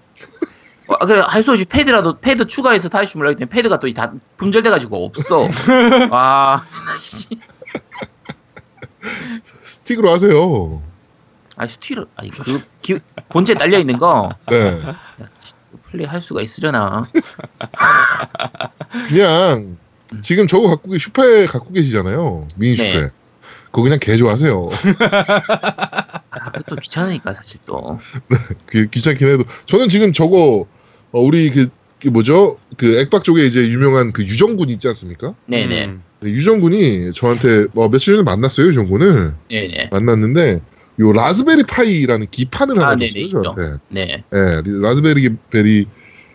아, 그래 할 수 없이 패드라도 패드 추가해서 다시 주문하기 때문에 패드가 또 다 품절돼가지고 없어. 아, 씨.
스틱으로 하세요.
아 스틱으로 아니 그 기, 본체 딸려 있는 거
네.
플레이 할 수가 있으려나?
그냥 지금 저거 갖고 계 슈퍼에 갖고 계시잖아요. 미니 슈퍼에.
네.
그거 그냥 개조하세요.
아 그것도 귀찮으니까 사실 또.
그 귀찮긴 해도 저는 지금 저거 어, 우리 그, 그 뭐죠? 그 액박 쪽에 이제 유명한 그 유정군 있지 않습니까?
네네
음.
네, 유정군이 저한테 뭐 며칠 전에 만났어요. 유정군을
네네
만났는데 요 Raspberry Pi라는 기판을 하나
아,
줬어요. 저한테.
네.
예, 리- 라즈베리 베리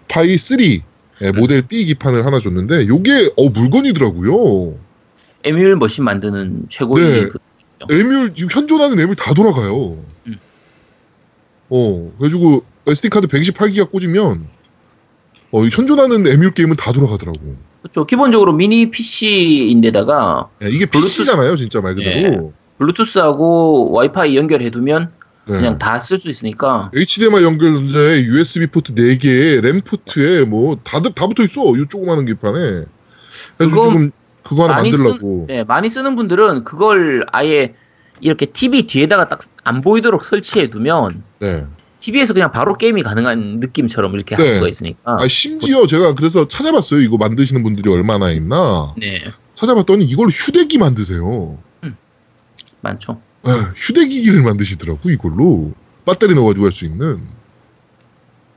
파이 3 예,
음.
모델 B 기판을 하나 줬는데 요게 어 물건이더라고요.
에뮬 머신 만드는 최고의
네.
그,
에뮬 지금 현존하는 에뮬 다 돌아가요.
음.
어 그래가지고 SD 카드 128기가 꽂으면 어 현존하는 에뮬 게임은 다 돌아가더라고.
그렇죠. 기본적으로 미니 PC인데다가
예, 이게
블루투스-
PC잖아요, 진짜 말 그대로.
블루투스하고 와이파이 연결해두면
네.
그냥 다 쓸 수 있으니까
HDMI 연결자에 USB 포트 4개에 램 포트에 뭐 다 다 붙어 있어. 이 조그마한 기판에. 그래서 지금 그거 하나
많이
만들려고.
네, 많이 쓰는 분들은 그걸 아예 이렇게 TV 뒤에다가 딱 안 보이도록 설치해 두면
네.
TV에서 그냥 바로 게임이 가능한 느낌처럼 이렇게
네.
할 수가 있으니까
아 심지어 제가 그래서 찾아봤어요. 이거 만드시는 분들이 얼마나 있나.
네
찾아봤더니 이걸 휴대기 만드세요.
많죠.
네, 휴대기기를 만드시더라고 이걸로 배터리 넣어가지고 할 수 있는.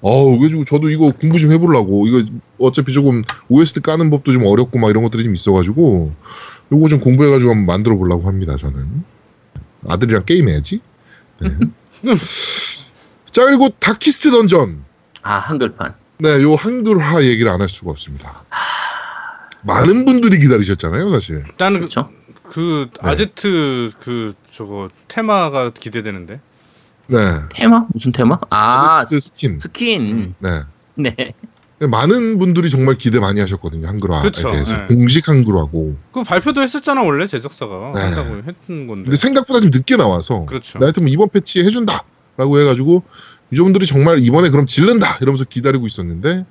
어우 그래가지고 저도 이거 공부 좀 해보려고 이거 어차피 조금 OST 까는 법도 좀 어렵고 막 이런 것들이 좀 있어가지고 요거 좀 공부해가지고 한번 만들어 보려고 합니다 저는 아들이랑 게임해야지. 네. 자 그리고 다키스트 던전
아 한글판.
네, 요 한글화 얘기를 안 할 수가 없습니다. 많은 분들이 기다리셨잖아요, 사실.
나는 그,
그렇죠.
그
네.
아제트 그 저거 테마가 기대되는데.
네.
테마 무슨 테마? 아
아제트 스킨.
스킨.
네.
네.
많은 분들이 정말 기대 많이 하셨거든요, 한글화에
그쵸,
대해서.
네.
공식 한글화고.
그 발표도 했었잖아 원래 제작사가
네.
한다고 했던 건데.
근데 생각보다 좀 늦게 나와서.
그렇죠.
나 하여튼 뭐 이번 패치에 해준다! 라고 해가지고, 유저분들이 정말 이번에 그럼 질른다! 이러면서 기다리고 있었는데,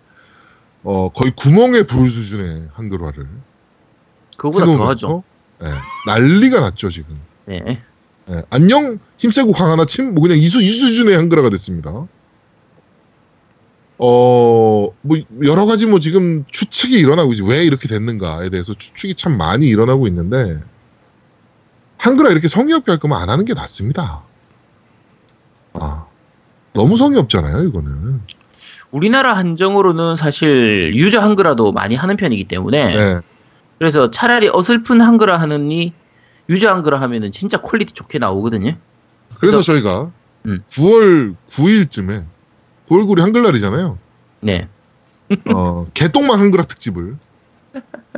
어, 거의 구멍에 불 수준의 한글화를.
그거보다
해놓으면서,
더 하죠.
네, 난리가 났죠, 지금.
네.
예, 안녕 힘세고 강하나 침 뭐 그냥 이수 이 수준의 한글화가 됐습니다. 어, 뭐 여러 가지 뭐 지금 추측이 일어나고 있지 왜 이렇게 됐는가에 대해서 추측이 참 많이 일어나고 있는데 한글화 이렇게 성의 없게 할 거면 안 하는 게 낫습니다. 아, 너무 성의 없잖아요, 이거는.
우리나라 한정으로는 사실 유저 한글화도 많이 하는 편이기 때문에
네,
그래서 차라리 어설픈 한글화 하느니 유저 한글화 하면은 진짜 quality 좋게 나오거든요.
그래서
그래서-
저희가
음.
9월 9일쯤에 9월 9일 한글날이잖아요.
네.
어, 개똥망 한글화 특집을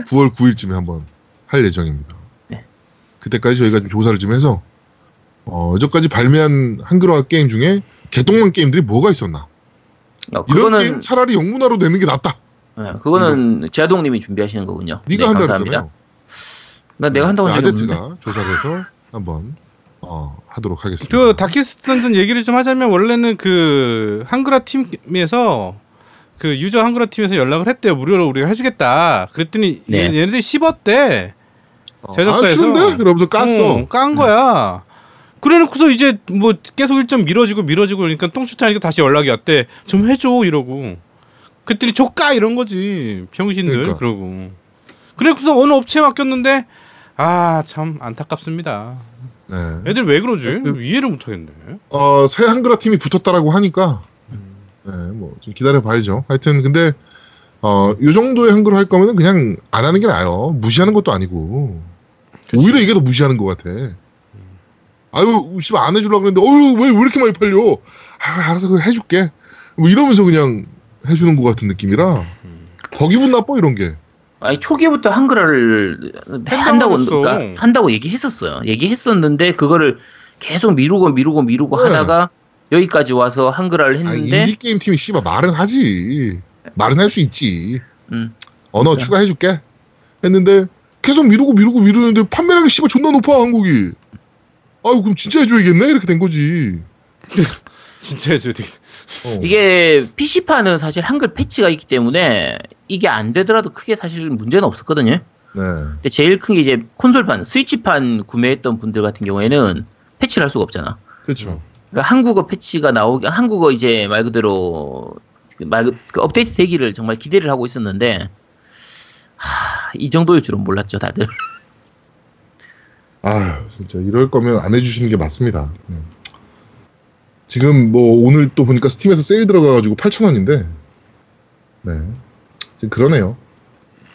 9월 9일쯤에 한번 할 예정입니다.
네.
그때까지 저희가 좀 조사를 좀 해서 어, 여전까지 발매한 한글화 게임 중에 개똥만 게임들이 뭐가 있었나?
어,
이런
그거는
게임 차라리 영문화로 내는 게 낫다.
네, 그거는 제아동님이 준비하시는 거군요.
네가
네,
한다
감사합니다. 나 내가 한다고 한 적이.
아제트가 조사를 해서 한번 어, 하도록 하겠습니다.
그 다키스트 던전 얘기를 좀 하자면 원래는 그 한글화 팀에서 그 유저 한글화 팀에서 연락을 했대요. 무료로 우리가 해주겠다. 그랬더니
네.
얘- 얘네들이 씹었대.
어,
제작사에서.
아, 싫은데? 그러면서 깠어.
어, 깐 거야. 그래놓고서 이제 뭐 계속 일정 미뤄지고 미뤄지고 그러니까 똥줄타니까 다시 연락이 왔대. 좀 해줘 이러고. 그랬더니 조까 이런 거지 병신들
그러니까.
그러고 그래서 어느 업체에 맡겼는데 아 참 안타깝습니다.
네.
애들 왜 그러지?
그-
이해를 못하겠네.
어, 새 한글화 팀이 붙었다라고 하니까, 네, 뭐, 좀 기다려 봐야죠. 하여튼, 근데, 어, 요 정도의 한글화 할 거면 그냥 안 하는 게 나아요. 무시하는 것도 아니고. 오히려 이게 더 무시하는 것 같아. 아유, 씨발 안 해주려고 그랬는데, 어휴, 왜, 왜 이렇게 많이 팔려? 아, 알아서 그래, 해줄게. 뭐 이러면서 그냥 해주는 것 같은 느낌이라, 더 기분 나빠, 이런 게.
아니 초기부터 한글화를 한다고. 그러니까 한다고 얘기했었어요. 얘기했었는데 그거를 계속 미루고 미루고 미루고
네.
하다가 여기까지 와서 한글화를
아,
했는데
인디 게임 팀이 씨발 말은 하지. 말은 할 수 있지.
음,
언어
그러니까.
추가해줄게. 했는데 계속 미루고 미루고 미루는데 판매량이 씨발 존나 높아 한국이. 아유 그럼 진짜 해줘야겠네 이렇게 된 거지.
진짜 해줘야 되겠다.
어.
이게 PC판은 사실 한글 패치가 있기 때문에 이게 안 되더라도 크게 사실 문제는 없었거든요.
네.
근데 제일 큰 게 이제 콘솔판, 스위치판 구매했던 분들 같은 경우에는 패치를 할 수가 없잖아.
그렇죠.
그러니까 한국어 패치가 나오기 한국어 이제 말 그대로 그말 그- 그 업데이트 되기를 정말 기대를 하고 있었는데 하, 이 정도일 줄은 몰랐죠 다들.
아 진짜 이럴 거면 안 해주시는 게 맞습니다. 네. 지금 뭐 오늘 또 보니까 스팀에서 세일 들어가가지고 8,000원인데. 네. 지금 그러네요.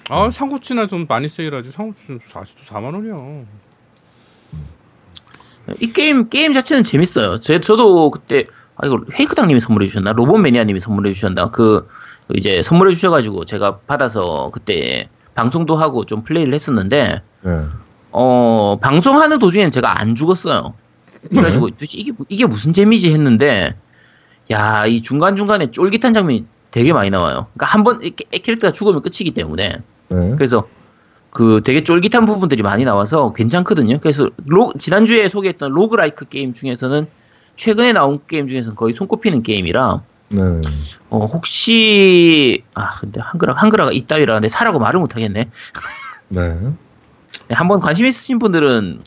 아 상구치나 좀 많이 세일하지. 상구치 아직도 4만 원이야.
이 게임 게임 자체는 재밌어요. 제 저도 그때 아 이거 헤이크당님이 선물해 주셨나 로봇 매니아님이 선물해 주셨나 그 이제 선물해 주셔가지고 제가 받아서 그때 방송도 하고 좀 플레이를 했었는데
네.
어 방송하는 도중에는 제가 안 죽었어요. 그래가지고 도대체 이게 무- 이게 무슨 재미지 했는데 야 이 중간 중간에 쫄깃한 장면이 되게 많이 나와요. 그러니까 한 번 캐릭터가 죽으면 끝이기 때문에
네.
그래서 그 되게 쫄깃한 부분들이 많이 나와서 괜찮거든요. 그래서 로- 지난주에 소개했던 roguelike 게임 중에서는 최근에 나온 게임 중에서는 거의 손꼽히는 게임이라
네.
어, 혹시 아 근데 한글화 한글화가 이따위라 근데 사라고 말을 못 하겠네.
네.
네, 한번 관심 있으신 분들은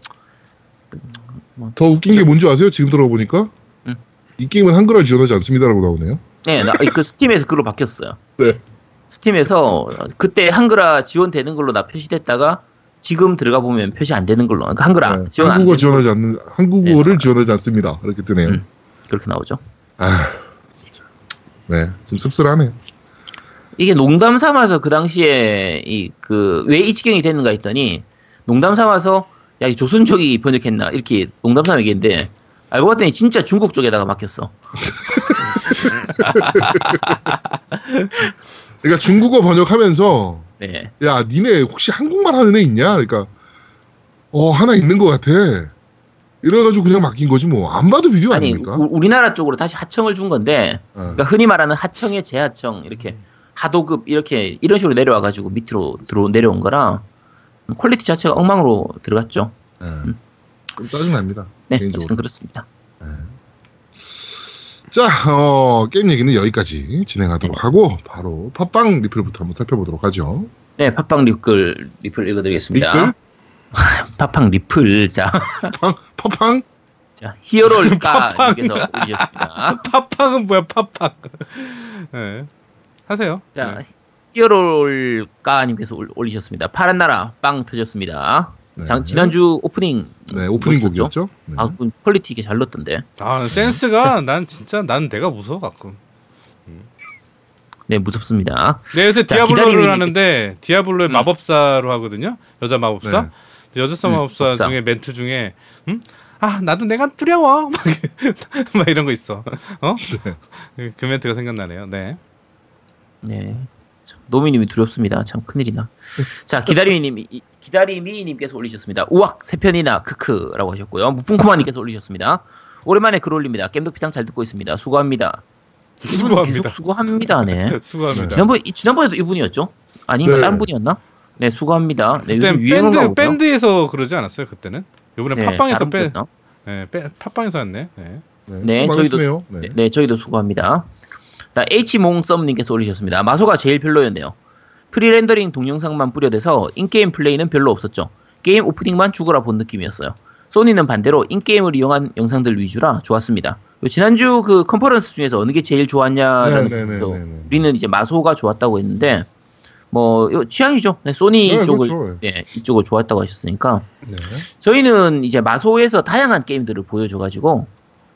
더 웃긴 게 뭔지 아세요? 지금 들어보니까
음.
이 게임은 한글화를 지원하지 않습니다라고 나오네요.
네, 나, 그 Steam에서 그걸로 바뀌었어요.
네.
스팀에서 그때 한글화 지원되는 걸로 나 표시됐다가 지금 들어가 보면 표시 안 되는 걸로. 그러니까 한글화
네.
지원 안
한국어 지원하지 않는 한국어를
네.
지원하지 않습니다. 이렇게 뜨네요.
음. 그렇게 나오죠.
아 진짜. 네, 좀 씁쓸하네요.
이게 농담 삼아서 그 당시에 이 그 왜 이 지경이 됐는가 했더니 농담 삼아서 야 이 조선족이 번역했나 이렇게 농담 삼아 얘기했는데 알고 봤더니 진짜 중국 쪽에다가 맡겼어.
그러니까 중국어 번역하면서
네.
야 니네 혹시 한국말 하는 애 있냐? 그러니까 어 하나 있는 것 같아. 이래가지고 그냥 맡긴 거지 뭐 안 봐도 비디오
아니
아닙니까?
우, 우리나라 쪽으로 다시 하청을 준 건데
어.
그러니까 흔히 말하는 하청의 재하청 이렇게 하도급 이렇게 이런 식으로 내려와 가지고 밑으로 들어 내려온 거라 quality 자체가 엉망으로 들어갔죠.
네. 좀 짜증납니다.
네,
개인적으로.
어쨌든 그렇습니다.
자, 어, 게임 얘기는 여기까지 진행하도록
네.
하고 바로 팟빵 리플부터 한번 살펴보도록 하죠.
네, 팟빵 리플 리플 읽어드리겠습니다.
리플?
팟빵 리플 자,
팡, 팟빵?
자 히어로일까님께서 올리셨습니다.
팝빵은 뭐야 팝빵. 네. 하세요.
자,
네.
히어로일까님께서 올- 올리셨습니다. 파란 나라 빵 터졌습니다.
네.
장- 지난주 오프닝
네, 오프닝? 곡이었죠. 네.
아, 그 quality 이게 잘 넣었던데.
아 센스가 난 진짜 난 내가 무서워 가끔.
네, 무섭습니다.
네, 요새
자,
디아블로를 하는데 디아블로의
음.
마법사로 하거든요. 여자 마법사.
네.
여자
음,
마법사
법사.
중에 멘트 중에 음? 아 나도 내가 두려워 막, 막 이런 거 있어. 어?
네.
그 멘트가 생각나네요. 네.
네. 참, 노미님이 두렵습니다. 참 큰일이나. 자, 기다리미님, 이- 기다리미님께서 올리셨습니다. 우악 세 편이나 크크라고 하셨고요. 무풍쿠마님께서 올리셨습니다. 오랜만에 글 올립니다. 겜덕비상 잘 듣고 있습니다. 수고합니다.
수고합니다.
계속 수고합니다. 네.
수고합니다.
지난번 이- 지난번에도 이분이었죠? 아닌가
네.
다른 분이었나? 네, 수고합니다. 네,
그때 밴드? 밴드에서 그러지 않았어요 그때는? 이번에
네,
팟빵에서
분이었나?
네, 빼 팟빵에서 했네. 네.
네,
네, 저희도-.
네. 네,
네, 저희도 수고합니다. 나 H몽썸님께서 올리셨습니다. 마소가 제일 별로였네요. pre-rendering 동영상만 뿌려대서 in-game 플레이는 별로 없었죠. 게임 오프닝만 죽어라 본 느낌이었어요. 소니는 반대로 in-game을 이용한 영상들 위주라 좋았습니다. 지난주 그 컨퍼런스 중에서 어느 게 제일 좋았냐라는
네네네네네.
부분도 우리는 이제 마소가 좋았다고 했는데 뭐 이거 취향이죠. 네, 소니
네,
쪽을
그렇죠.
예, 이쪽을 좋았다고 하셨으니까
네.
저희는 이제 마소에서 다양한 게임들을 보여줘가지고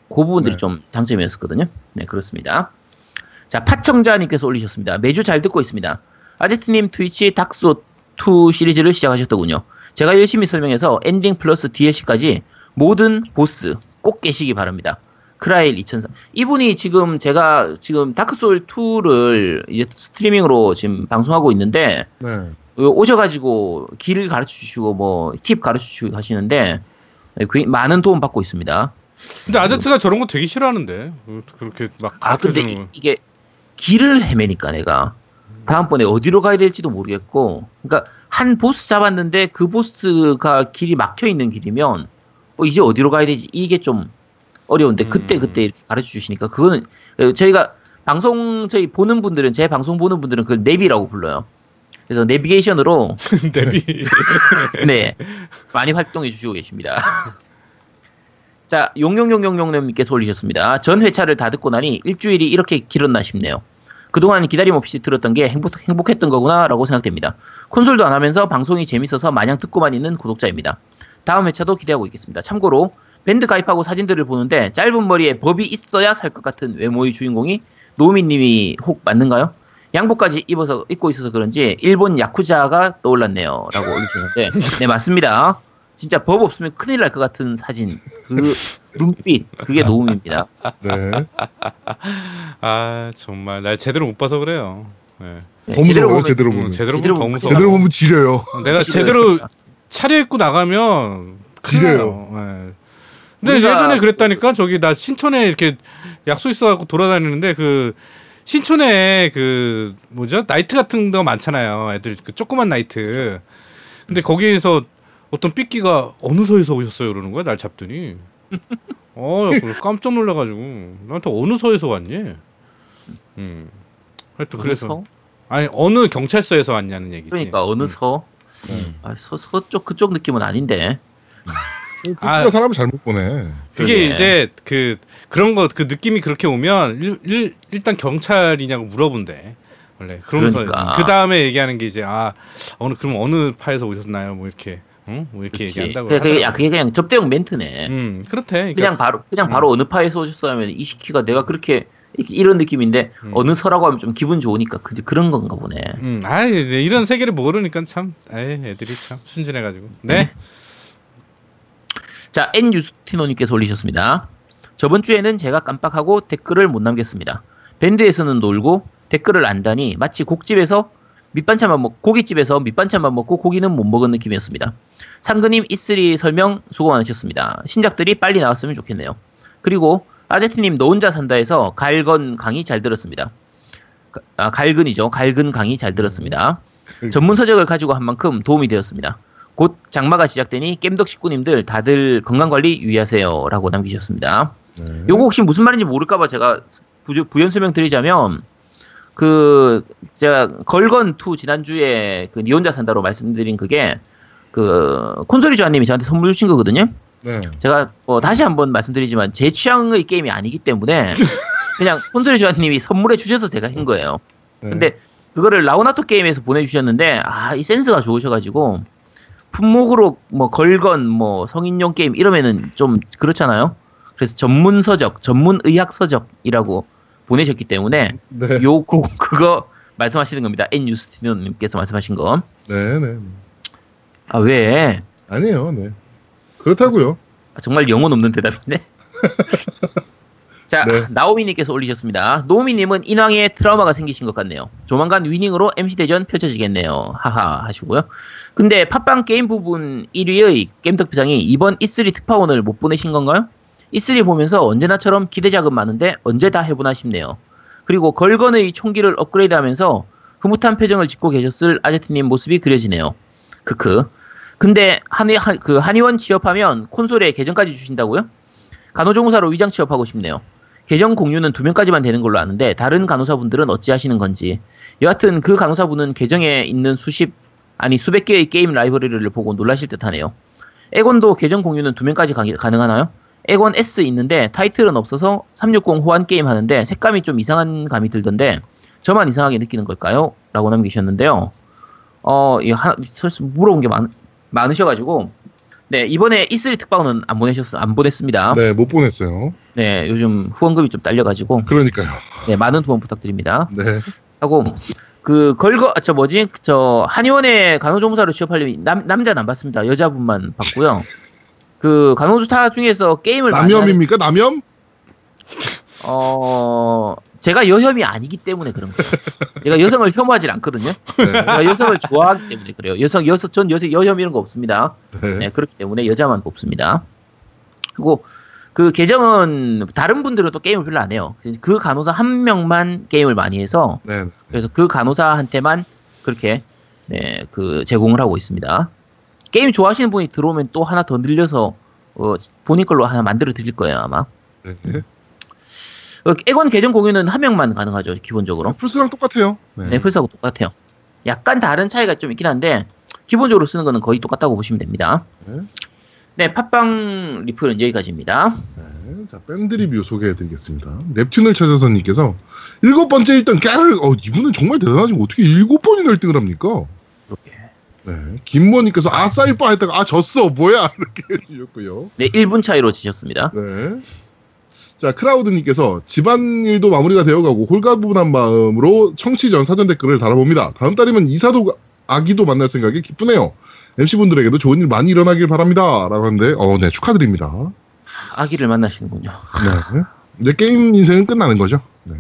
그 부분들이
네.
좀 장점이었었거든요. 네 그렇습니다. 자 파청자님께서 올리셨습니다. 매주 잘 듣고 있습니다. 아제트님 Twitch 닥소 2 시리즈를 시작하셨더군요. 제가 열심히 설명해서 엔딩 플러스 DLC까지 모든 보스 꼭 깨시기 바랍니다. 크라일 2003 이분이 지금 제가 지금 Dark Souls 2를 이제 streaming으로 지금 방송하고 있는데
네.
오셔가지고 길 가르쳐 주시고 뭐 팁 가르쳐 주시고 하시는데 그 많은 도움 받고 있습니다.
근데 아제트가 저런 거 되게 싫어하는데 그렇게 막
아 근데
가르쳐주는
이,
거.
이게 길을 헤매니까 내가 다음번에 어디로 가야 될지도 모르겠고 그러니까 한 보스 잡았는데 그 보스가 길이 막혀 있는 길이면 어, 이제 어디로 가야 되지 이게 좀 어려운데
음.
그때 그때 이렇게 가르쳐 주시니까 그거는 어, 저희가 방송 저희 보는 분들은 제 방송 보는 분들은 그걸 내비라고 불러요. 그래서 내비게이션으로
데뷔
네 많이 활동해 주시고 계십니다. 자 용용용용용님께서 올리셨습니다. 전 회차를 다 듣고 나니 일주일이 이렇게 길었나 싶네요. 그동안 기다림 없이 들었던 게 행복, 행복했던 거구나라고 생각됩니다. 콘솔도 안 하면서 방송이 재밌어서 마냥 듣고만 있는 구독자입니다. 다음 회차도 기대하고 있겠습니다. 참고로 밴드 가입하고 사진들을 보는데 짧은 머리에 법이 있어야 살 것 같은 외모의 주인공이 노미님이 혹 맞는가요? 양복까지 입어서 입고 있어서 그런지 일본 야쿠자가 떠올랐네요. 라고 올리셨는데 네 맞습니다. 진짜 법 없으면 큰일 날 것 같은 사진 그 눈빛 그게 노음입니다.
네.
아 정말 날 제대로 못 봐서 그래요. 네.
네,
더
제대로
무서워요,
보면
제대로
음,
보면.
제대로 보면 무서워.
제대로 보면 지려요.
내가. 제대로 차려입고 나가면
지려요.
네. 근데
우리가-
예전에 그랬다니까 저기 나 신촌에 이렇게 약속 있어갖고 돌아다니는데 그 신촌에 그 뭐죠 나이트 같은 거 많잖아요. 애들 그 조그만 나이트. 근데 거기에서 어떤 삐끼가 어느 서에서 오셨어요 그러는 거야 날 잡더니 어 깜짝 놀라가지고 나한테 어느 서에서 왔니? 음. 하여튼 그래서
서?
아니 어느 경찰서에서 왔냐는 얘기지.
그러니까 어느
음.
서?
네.
아, 서, 서쪽 그쪽 느낌은 아닌데.
아.
아, 사람을 잘못 보네.
그게
그러게.
이제 그 그런 거 그 느낌이 그렇게 오면 일, 일, 일단 경찰이냐고 물어본대 원래 그러면서
그러니까.
그 다음에 얘기하는 게 이제 아 어느 그럼 어느 파에서 오셨나요 뭐 이렇게 응? 뭐 이렇게
그치.
얘기한다고
그게, 그게, 야,
하더라고.
그게 그냥 접대용 멘트네.
음 그렇대 그러니까
그냥 바로 그냥 바로 어느 파에서 오셨어 하면 이 시키가 내가 그렇게 이런 느낌인데
음.
어느 서라고 하면 좀 기분 좋으니까 그 그런 건가 보네.
음, 아 이런 세계를 모르니까 참 아이 애들이 참 순진해가지고 네
자, N 유스티노님께서 올리셨습니다. 저번 주에는 제가 깜빡하고 댓글을 못 남겼습니다. 밴드에서는 놀고 댓글을 안다니 마치 곡집에서 밑반찬만 먹 고깃집에서 밑반찬만 먹고 고기는 못 먹은 느낌이었습니다. 상근님 E3 설명 수고 많으셨습니다. 신작들이 빨리 나왔으면 좋겠네요. 그리고 아제트님 너 혼자 산다에서 갈건 강의 잘 들었습니다. 가- 아, 갈근이죠. 갈근 강의 잘 들었습니다. 전문 서적을 가지고 한 만큼 도움이 되었습니다. 곧 장마가 시작되니 겜덕 식구님들 다들 건강관리 유의하세요. 라고 남기셨습니다.
네.
요거 혹시 무슨 말인지 모를까봐 제가 부, 부연 설명 드리자면, 그, 제가 걸건2 지난주에 그 니 혼자 산다로 말씀드린 그게, 그, 콘솔이 조아님이 저한테 선물 주신 거거든요.
네.
제가 뭐 다시 한번 말씀드리지만 제 취향의 게임이 아니기 때문에 그냥 콘솔이 조아님이 선물해 주셔서 제가 한 거예요.
네.
근데 그거를 라우나토 게임에서 보내주셨는데 아 이 센스가 좋으셔가지고 품목으로 뭐 걸건 뭐 성인용 게임 이러면은 좀 그렇잖아요. 그래서 전문 서적, 전문 의학 서적이라고 보내셨기 때문에
네.
요 그, 그거 말씀하시는 겁니다. N 유스티노님께서 말씀하신 거.
네, 네.
아 왜?
아니에요. 네. 그렇다고요.
아, 정말 영혼 없는 대답이네. 자,
네.
나오미님께서 올리셨습니다. 노우미님은 인왕에 트라우마가 생기신 것 같네요. 조만간 위닝으로 MC대전 펼쳐지겠네요. 하하 하시고요. 근데 팟빵 게임 부분 1위의 겜덕비상이 이번 E3 특파원을 못 보내신 건가요? E3 보면서 언제나처럼 기대작은 많은데 언제 다 해보나 싶네요. 그리고 걸건의 총기를 업그레이드하면서 흐뭇한 표정을 짓고 계셨을 아제트님 모습이 그려지네요. 크크. 근데 한의 한, 그 한의원 취업하면 콘솔에 계정까지 주신다고요? 간호조무사로 위장 취업하고 싶네요. 계정 공유는 두 명까지만 되는 걸로 아는데 다른 간호사분들은 어찌 하시는 건지 여하튼 그 간호사분은 계정에 있는 수십 아니 수백 개의 게임 라이브러리를 보고 놀라실 듯하네요. 에곤도 계정 공유는 두 명까지 가, 가능하나요? 에곤 S 있는데 타이틀은 없어서 360 호환 게임 하는데 색감이 좀 이상한 감이 들던데 저만 이상하게 느끼는 걸까요? 라고 남기셨는데요. 어, 이 하나, 물어본 게 많, 많으셔가지고 네 이번에 E3 특방은 안 보내셨 안 보냈습니다.
네, 못 보냈어요.
네, 요즘 후원금이 좀 딸려가지고
그러니까요.
네 많은 후원 부탁드립니다.
네.
하고 그 걸거 저 뭐지 저 한의원에 간호조무사로 취업하려면 남 남자는 안 받습니다. 여자분만 받고요. 그 간호조사 중에서 게임을
남염입니까? 남염?
어 제가 여혐이 아니기 때문에 그런 거예요. 제가 여성을 혐오하지 않거든요.
네.
제가 여성을 좋아하기 때문에 그래요. 여성 여성 전 여성 여혐 이런 거 없습니다.
네.
네, 그렇기 때문에 여자만 뽑습니다. 그리고 그 계정은 다른 분들은 또 게임을 별로 안 해요. 그 간호사 한 명만 게임을 많이 해서
네.
그래서 그 간호사한테만 그렇게 네, 그 제공을 하고 있습니다. 게임 좋아하시는 분이 들어오면 또 하나 더 늘려서 어, 본인 걸로 하나 만들어 드릴 거예요 아마.
네.
어, 에건 계정 공유는 한 명만 가능하죠 기본적으로.
플스랑 똑같아요. 네.
네, 플스하고 똑같아요. 약간 다른 차이가 좀 있긴 한데 기본적으로 쓰는 거는 거의 똑같다고 보시면 됩니다.
네.
네, 팟빵 리플은 여기까지입니다.
네, 자 밴드 리뷰 소개해드리겠습니다. 넵튠을 찾아서님께서 일곱 번째 1등 깨를 어 이분은 정말 대단하지 어떻게 일곱 번이나 1등을 합니까?
이렇게.
네, 김모님께서 아 사이버 했다가 아 졌어 뭐야 이렇게 해주셨고요.
네, 1분 차이로 지셨습니다.
네. 자 크라우드님께서 집안일도 마무리가 되어가고 홀가분한 마음으로 청취전 사전 댓글을 달아봅니다. 다음 달이면 이사도 아기도 만날 생각에 기쁘네요. MC분들에게도 좋은 일 많이 일어나길 바랍니다. 라고 하는데, 어, 네, 축하드립니다.
아기를 만나시는군요.
네. 이제 게임 인생은 끝나는 거죠. 네.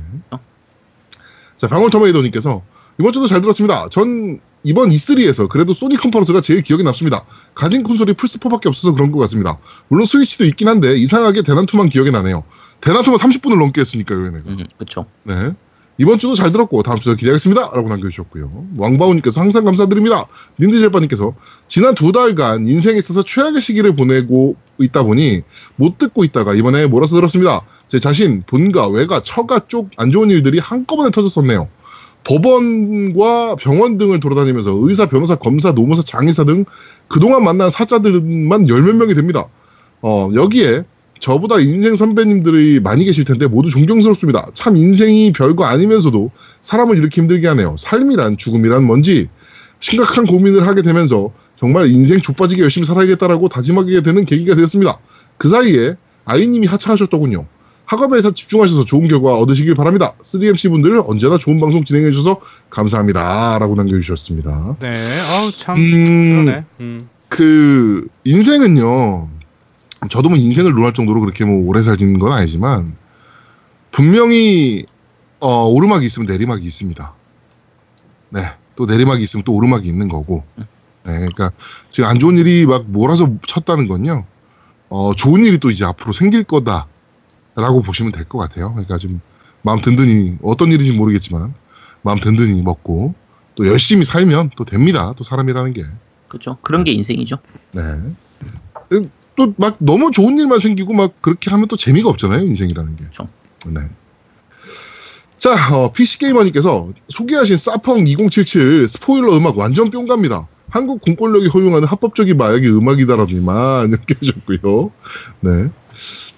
자, 방울토마이도님께서 이번 주도 잘 들었습니다. 전 이번 E3에서 그래도 소니 컨퍼런스가 제일 기억에 남습니다. 가진 콘솔이 플스4밖에 없어서 그런 것 같습니다. 물론 스위치도 있긴 한데 이상하게 대난투만 기억에 나네요. 대난투만 30분을 넘게 했으니까요, 얘네가.
음, 그쵸.
네. 이번 주도 잘 들었고 다음 주도 기대하겠습니다. 라고 남겨주셨고요. 왕바오님께서 항상 감사드립니다. 닌디젤바님께서 지난 두 달간 인생에 있어서 최악의 시기를 보내고 있다 보니 못 듣고 있다가 이번에 몰아서 들었습니다. 제 자신 본가, 외가, 처가 쪽 안 좋은 일들이 한꺼번에 터졌었네요. 법원과 병원 등을 돌아다니면서 의사, 변호사, 검사, 노무사, 장의사 등 그동안 만난 사자들만 열 몇 명이 됩니다. 어, 여기에 저보다 인생 선배님들이 많이 계실 텐데 모두 존경스럽습니다. 참 인생이 별거 아니면서도 사람을 이렇게 힘들게 하네요. 삶이란 죽음이란 뭔지 심각한 고민을 하게 되면서 정말 인생 좆빠지게 열심히 살아야겠다라고 다짐하게 되는 계기가 되었습니다. 그 사이에 아이님이 하차하셨더군요. 학업에 서 집중하셔서 좋은 결과 얻으시길 바랍니다. 3MC 분들 언제나 좋은 방송 진행해 주셔서 감사합니다. 라고 남겨주셨습니다.
네. 아우 참
음,
그러네. 음.
그 인생은요. 저도 뭐 인생을 논할 정도로 그렇게 뭐 오래 살지는 건 아니지만 분명히 어, 오르막이 있으면 내리막이 있습니다. 네, 또 내리막이 있으면 또 오르막이 있는 거고. 네, 그러니까 지금 안 좋은 일이 막 몰아서 쳤다는 건요. 어, 좋은 일이 또 이제 앞으로 생길 거다라고 보시면 될 것 같아요. 그러니까 좀 마음 든든히 어떤 일인지 모르겠지만 마음 든든히 먹고 또 열심히 살면 또 됩니다. 또 사람이라는 게.
그쵸. 그런 게 인생이죠.
네. 또 막 너무 좋은 일만 생기고 막 그렇게 하면 또 재미가 없잖아요, 인생이라는 게.
그쵸.
네. 자, 어, PC게이머님께서 소개하신 사펑 2077 스포일러 음악 완전 뿅갑니다. 한국 공권력이 허용하는 합법적인 마약의 음악이다라더니만 이렇게 해주셨고요. 네.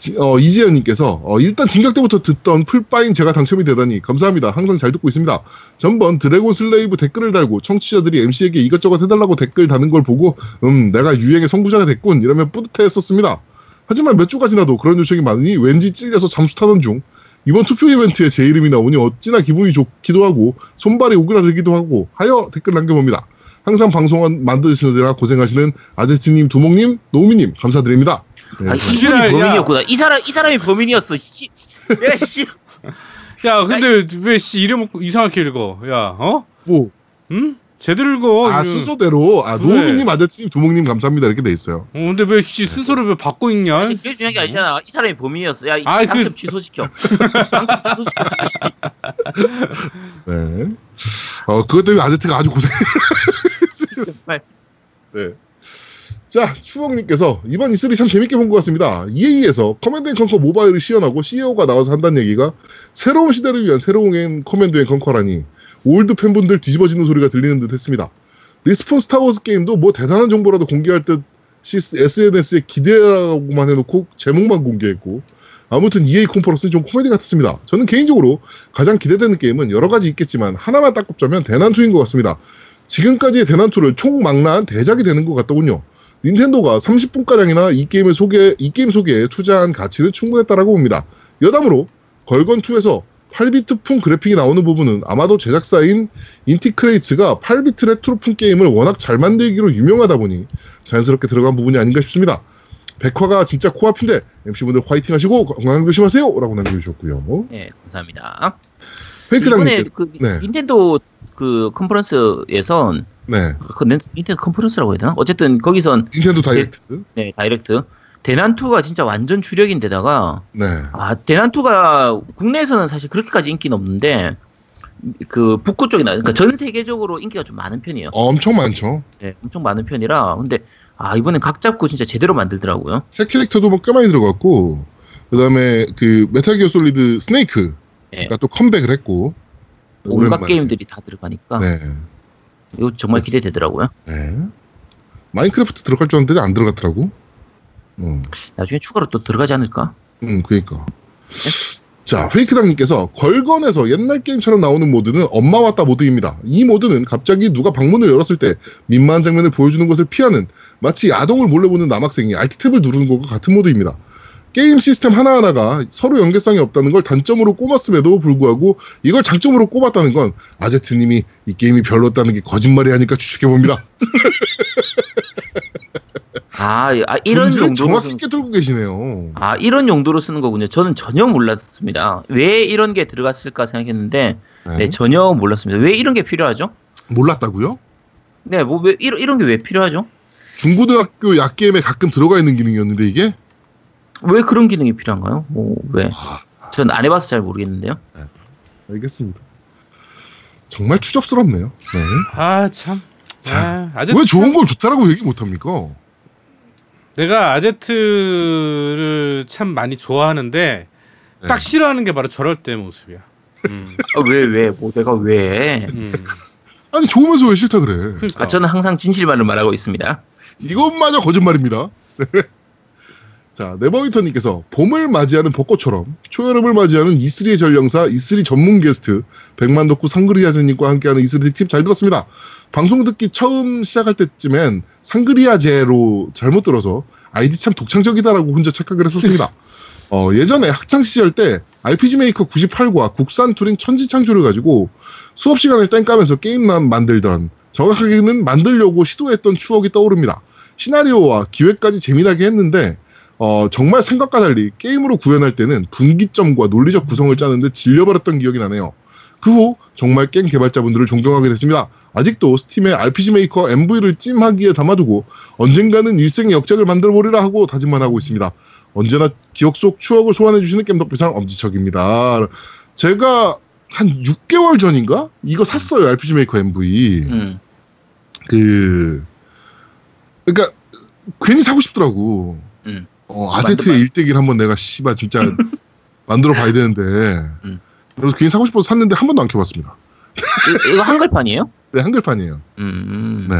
지- 어, 이지연님께서 어, 일단 진격 때부터 듣던 풀파인 제가 당첨이 되다니 감사합니다. 항상 잘 듣고 있습니다. 전번 드래곤 슬레이브 댓글을 달고 청취자들이 MC에게 이것저것 해달라고 댓글 다는 걸 보고 음 내가 유행의 선구자가 됐군 이러면 뿌듯해했었습니다. 하지만 몇 주가 지나도 그런 요청이 많으니 왠지 찔려서 잠수 타던 중 이번 투표 이벤트에 제 이름이 나오니 어찌나 기분이 좋기도 하고 손발이 오그라들기도 하고 하여 댓글 남겨봅니다. 항상 방송 만드시느라 고생하시는 아제트님, 두목님, 노우미님 감사드립니다. 네,
아, 이분이
야.
범인이었구나. 이 사람 이 사람이 범인이었어. 씨. 내가 씨.
야 근데 왜 씨 이름 이상하게 읽어? 야 어?
뭐,
응? 제대로 읽어.
아
이거.
순서대로 아
그래.
노우미님, 아제트님, 두목님 감사합니다 이렇게 돼 있어요.
어, 근데 왜 씨 순서를 왜 바꿔 읽냐?
아니, 제일 중요한 게 아니잖아. 이 사람이 범인이었어. 야, 이
아이, 그-
당첨 취소시켜. 당첨 취소시켜.
네. 어 그것 때문에 아제트가 아주 고생.
정말.
네. 자, 추억님께서 이번 E3 참 재밌게 본 것 같습니다. EA에서 Command and Conquer 모바일을 시연하고 CEO가 나와서 한다는 얘기가 새로운 시대를 위한 새로운 Command and Conquer라니 old 팬분들 뒤집어지는 소리가 들리는 듯 했습니다. Respawn Star Wars 게임도 뭐 대단한 정보라도 공개할 듯 SNS에 기대라고만 해놓고 제목만 공개했고 아무튼 EA 콘퍼런스는 좀 코미디 같았습니다. 저는 개인적으로 가장 기대되는 게임은 여러 가지 있겠지만 하나만 딱 꼽자면 대난투인 것 같습니다. 지금까지의 대난투를 총망라한 대작이 되는 것 같더군요. 닌텐도가 30분가량이나 이 게임을 소개, 이 게임 소개에 투자한 가치는 충분했다라고 봅니다. 여담으로 Gal Gun 2에서 8비트풍 그래픽이 나오는 부분은 아마도 제작사인 인티크레이츠가 8비트 레트로풍 게임을 워낙 잘 만들기로 유명하다 보니 자연스럽게 들어간 부분이 아닌가 싶습니다. 백화가 진짜 코앞인데 MC분들 화이팅 하시고 건강 조심하세요 라고 남겨주셨고요.
예, 감사합니다.
페이크
이번에 그
네.
닌텐도 그 컨퍼런스에선
네.
그 닌- 닌텐도 컨퍼런스라고 해야 되나? 어쨌든 거기선
닌텐도 다이렉트
네, 다이렉트 대난투가 진짜 완전 주력인데다가
네.
아 대난투가 국내에서는 사실 그렇게까지 인기는 없는데 그 북구 쪽이나 그러니까 전 세계적으로 인기가 좀 많은 편이에요.
엄청 많죠.
네, 엄청 많은 편이라 근데 아 이번엔 각 잡고 진짜 제대로 만들더라고요.
새 캐릭터도 뭐 꽤 많이 들어갔고 그다음에 그 메탈 기어 솔리드 스네이크가
네.
또 컴백을 했고
온갖. 게임들이 다 들어가니까
네.
이거 정말 기대되더라고요.
네. 마인크래프트 들어갈 줄 알았는데 안 들어갔더라고. 음,
나중에 추가로 또 들어가지 않을까?
음, 그니까. 자, 페이크당님께서 걸건에서 옛날 게임처럼 나오는 모드는 엄마 왔다 모드입니다. 이 모드는 갑자기 누가 방문을 열었을 때 민망한 장면을 보여주는 것을 피하는 마치 아동을 몰래 보는 남학생이 알트탭을 누르는 것과 같은 모드입니다. 게임 시스템 하나하나가 서로 연계성이 없다는 걸 단점으로 꼽았음에도 불구하고 이걸 장점으로 꼽았다는 건 아제트님이 이 게임이 별로였다는 게 거짓말이 아닐까 추측해봅니다.
아, 아 이런 용도로
정확히 깨뚫고 계시네요.
아 이런 용도로 쓰는 거군요. 저는 전혀 몰랐습니다. 왜 이런 게 들어갔을까 생각했는데
네.
네, 전혀 몰랐습니다. 왜 이런 게 필요하죠?
몰랐다고요?
네, 뭐 왜 이런 이런 게 왜 필요하죠?
중고등학교 약게임에 가끔 들어가 있는 기능이었는데 이게
왜 그런 기능이 필요한가요? 뭐 왜? 전 안 해봐서 잘 모르겠는데요.
알겠습니다. 정말 추접스럽네요. 네.
아 참.
자,
아,
왜 좋은
참-
걸 좋다라고 얘기 못 합니까?
내가 아제트를 참 많이 좋아하는데
네.
딱 싫어하는 게 바로 저럴 때 모습이야. 음,
아, 왜 왜? 뭐 내가 왜?
음.
아니 좋으면서 왜 싫다 그래?
그러니까
아, 저는 항상 진실만을 말하고 있습니다.
이것마저 거짓말입니다. 자, 네버윈터님께서 봄을 맞이하는 벚꽃처럼 초여름을 맞이하는 E3의 전령사 E3 전문 게스트 백만 덕후 상그리아제님과 함께하는 E3 특집 잘 들었습니다. 방송 듣기 처음 시작할 때쯤엔 상그리아제로 잘못 들어서 아이디 참 독창적이다라고 혼자 착각을 했었습니다. 어, 예전에 학창 시절 때 RPG 메이커 98과 국산 툴인 천지창조를 가지고 수업 시간을 땡까면서 게임만 만들던 정확하게는 만들려고 시도했던 추억이 떠오릅니다. 시나리오와 기획까지 재미나게 했는데 어, 정말 생각과 달리 게임으로 구현할 때는 분기점과 논리적 구성을 짜는데 질려버렸던 기억이 나네요. 그 후 정말 게임 개발자분들을 존경하게 됐습니다. 아직도 스팀에 RPG 메이커 MV를 찜하기에 담아두고 언젠가는 일생의 역작을 만들어보리라 하고 다짐만 하고 있습니다. 언제나 기억 속 추억을 소환해주시는 겜덕비상 엄지척입니다. 제가 한 6개월 전인가? 이거 샀어요. RPG 메이커 MV.
음.
그, 그러니까, 괜히 사고 싶더라고.
음.
어, 아제트의 일대기를 한번 내가 씨발 진짜 만들어 봐야 되는데.
음.
그래서 괜히 사고 싶어서 샀는데 한 번도 안 켜봤습니다.
이거, 이거 한글판이에요?
네, 한글판이에요.
음.
네.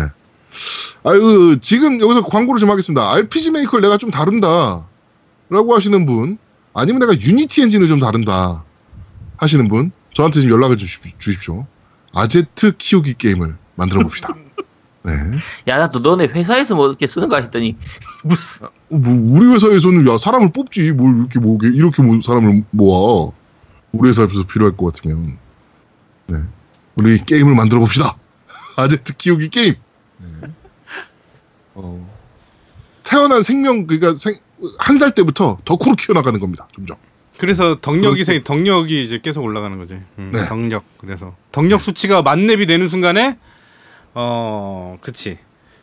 아유, 지금 여기서 광고를 좀 하겠습니다. RPG 메이커를 내가 좀 다룬다. 라고 하시는 분, 아니면 내가 유니티 엔진을 좀 다룬다. 하시는 분, 저한테 좀 연락을 주십, 주십시오. 아제트 키우기 게임을 만들어 봅시다. 네.
야, 나 또 너네 회사에서 뭐 이렇게 쓰는 거 했더니 무슨
뭐 우리 회사에서는 야 사람을 뽑지 뭘 이렇게 모으게 이렇게 모, 사람을 모아 우리 회사에서 필요할 것 같으면 네 우리 게임을 만들어 봅시다 아제트 키우기 게임 네. 어, 태어난 생명 그러니까 한 살 때부터 덕후로 키워나가는 겁니다 점점
그래서 덕력이 생 덕력이 이제 계속 올라가는 거지. 음,
네.
덕력. 그래서 덕력 수치가 만렙이 되는 순간에 어, 그치.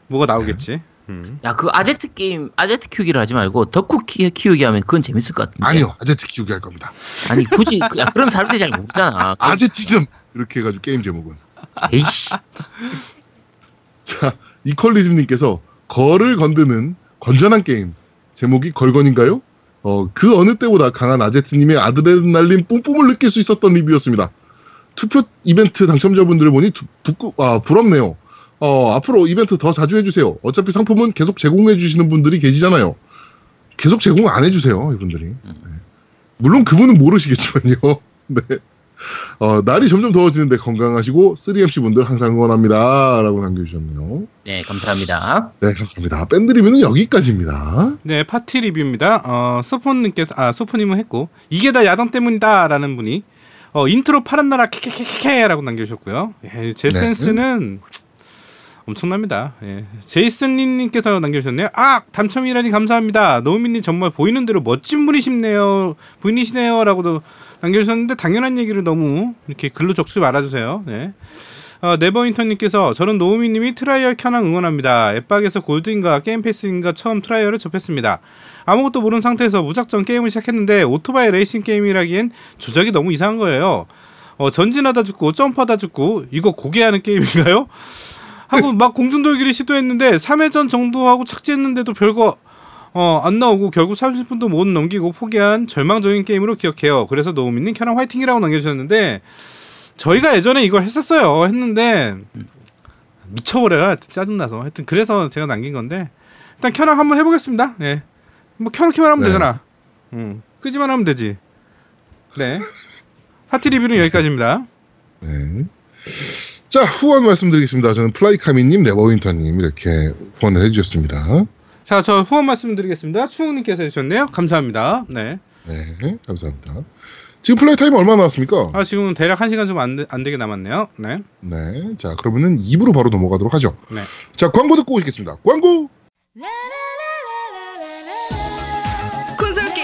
뭐가 나오겠지. 음.
야, 그 아제트 게임 아제트 키우기를 하지 말고 덕후 키, 키우기 하면 그건 재밌을 것 같은데.
아니요 아제트 키우기 할 겁니다
아니 굳이 그- 야, 그럼 모르잖아. 그-
아제티즘 이렇게 해가지고 게임 제목은
에이씨.
이퀄리즘님께서 걸을 건드는 건전한 게임. 제목이 걸건인가요? 어, 그 어느 때보다 강한 아제트님의 아드레날린 뿜뿜을 느낄 수 있었던 리뷰였습니다. 투표 이벤트 당첨자분들을 보니 두, 부끄, 아, 부럽네요. 어, 앞으로 이벤트 더 자주 해주세요. 어차피 상품은 계속 제공해주시는 분들이 계시잖아요. 계속 제공 안 해주세요, 이분들이. 네. 물론 그분은 모르시겠지만요. 네. 어, 날이 점점 더워지는데 건강하시고 3MC 분들 항상 응원합니다. 라고 남겨주셨네요.
네, 감사합니다.
네, 감사합니다. 밴드 리뷰는 여기까지입니다.
네, 파티 리뷰입니다. 어, 소포님께서 아 소포님은 했고 이게 다 야당 때문이다 라는 분이 어, 인트로 파란 나라 케케케케케라고 남겨주셨고요. 예, 제
네.
센스는 엄청납니다. 예. 제이슨님께서 남겨주셨네요. 아 당첨이라니 감사합니다. 노우미님 정말 보이는 대로 멋진 분이시네요. 분이시네요라고도 남겨주셨는데 당연한 얘기를 너무 이렇게 글로 적지 말아주세요. 네. 어, 네버윈터님께서 저는 노우미님이 트라이얼 켠왕 응원합니다. 엑박에서 골드인가 게임 패스인가 처음 트라이얼을 접했습니다. 아무것도 모르는 상태에서 무작정 게임을 시작했는데 오토바이 레이싱 게임이라기엔 조작이 너무 이상한 거예요. 어, 전진하다 죽고 점프하다 죽고 이거 고개하는 게임인가요? 하고 막 공중돌기를 시도했는데 3회전 정도 하고 착지했는데도 별거 어, 안 나오고 결국 30분도 못 넘기고 포기한 절망적인 게임으로 기억해요. 그래서 노우미님 켜랑 화이팅이라고 남겨주셨는데 저희가 예전에 이걸 했었어요. 했는데 미쳐버려요. 짜증나서. 하여튼 그래서 제가 남긴 건데 일단 켜랑 한번 해보겠습니다. 네. 뭐 켜놓기만 하면
네.
되잖아. 음. 끄지만 하면 되지. 네. 파티 리뷰는 여기까지입니다.
네. 자, 후원 말씀드리겠습니다. 저는 플라이카미님, 네버윈터님 이렇게 후원을 해주셨습니다.
자, 저 후원 말씀드리겠습니다. 추웅님께서 해주셨네요. 감사합니다. 네.
네, 감사합니다. 지금 플레이 타임 얼마 나왔습니까?
아, 지금 대략 1시간 좀안 안 되게 남았네요. 네.
네, 자 그러면은 2부로 바로 넘어가도록 하죠.
네.
자, 광고 듣고 오시겠습니다. 광고.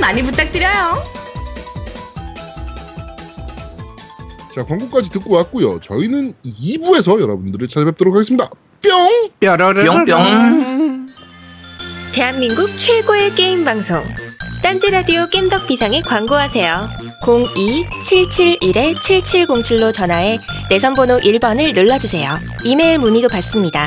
많이 부탁드려요
자, 광고까지 듣고 왔고요. 저희는 2부에서 여러분들을 찾아뵙도록 하겠습니다. 뿅.
뾰로르
뿅뿅.
대한민국 최고의 게임 방송 딴지 라디오 겜덕 비상에 광고하세요. 02-771-7707로 전화해 내선 번호 1번을 눌러주세요. 이메일 문의도 받습니다.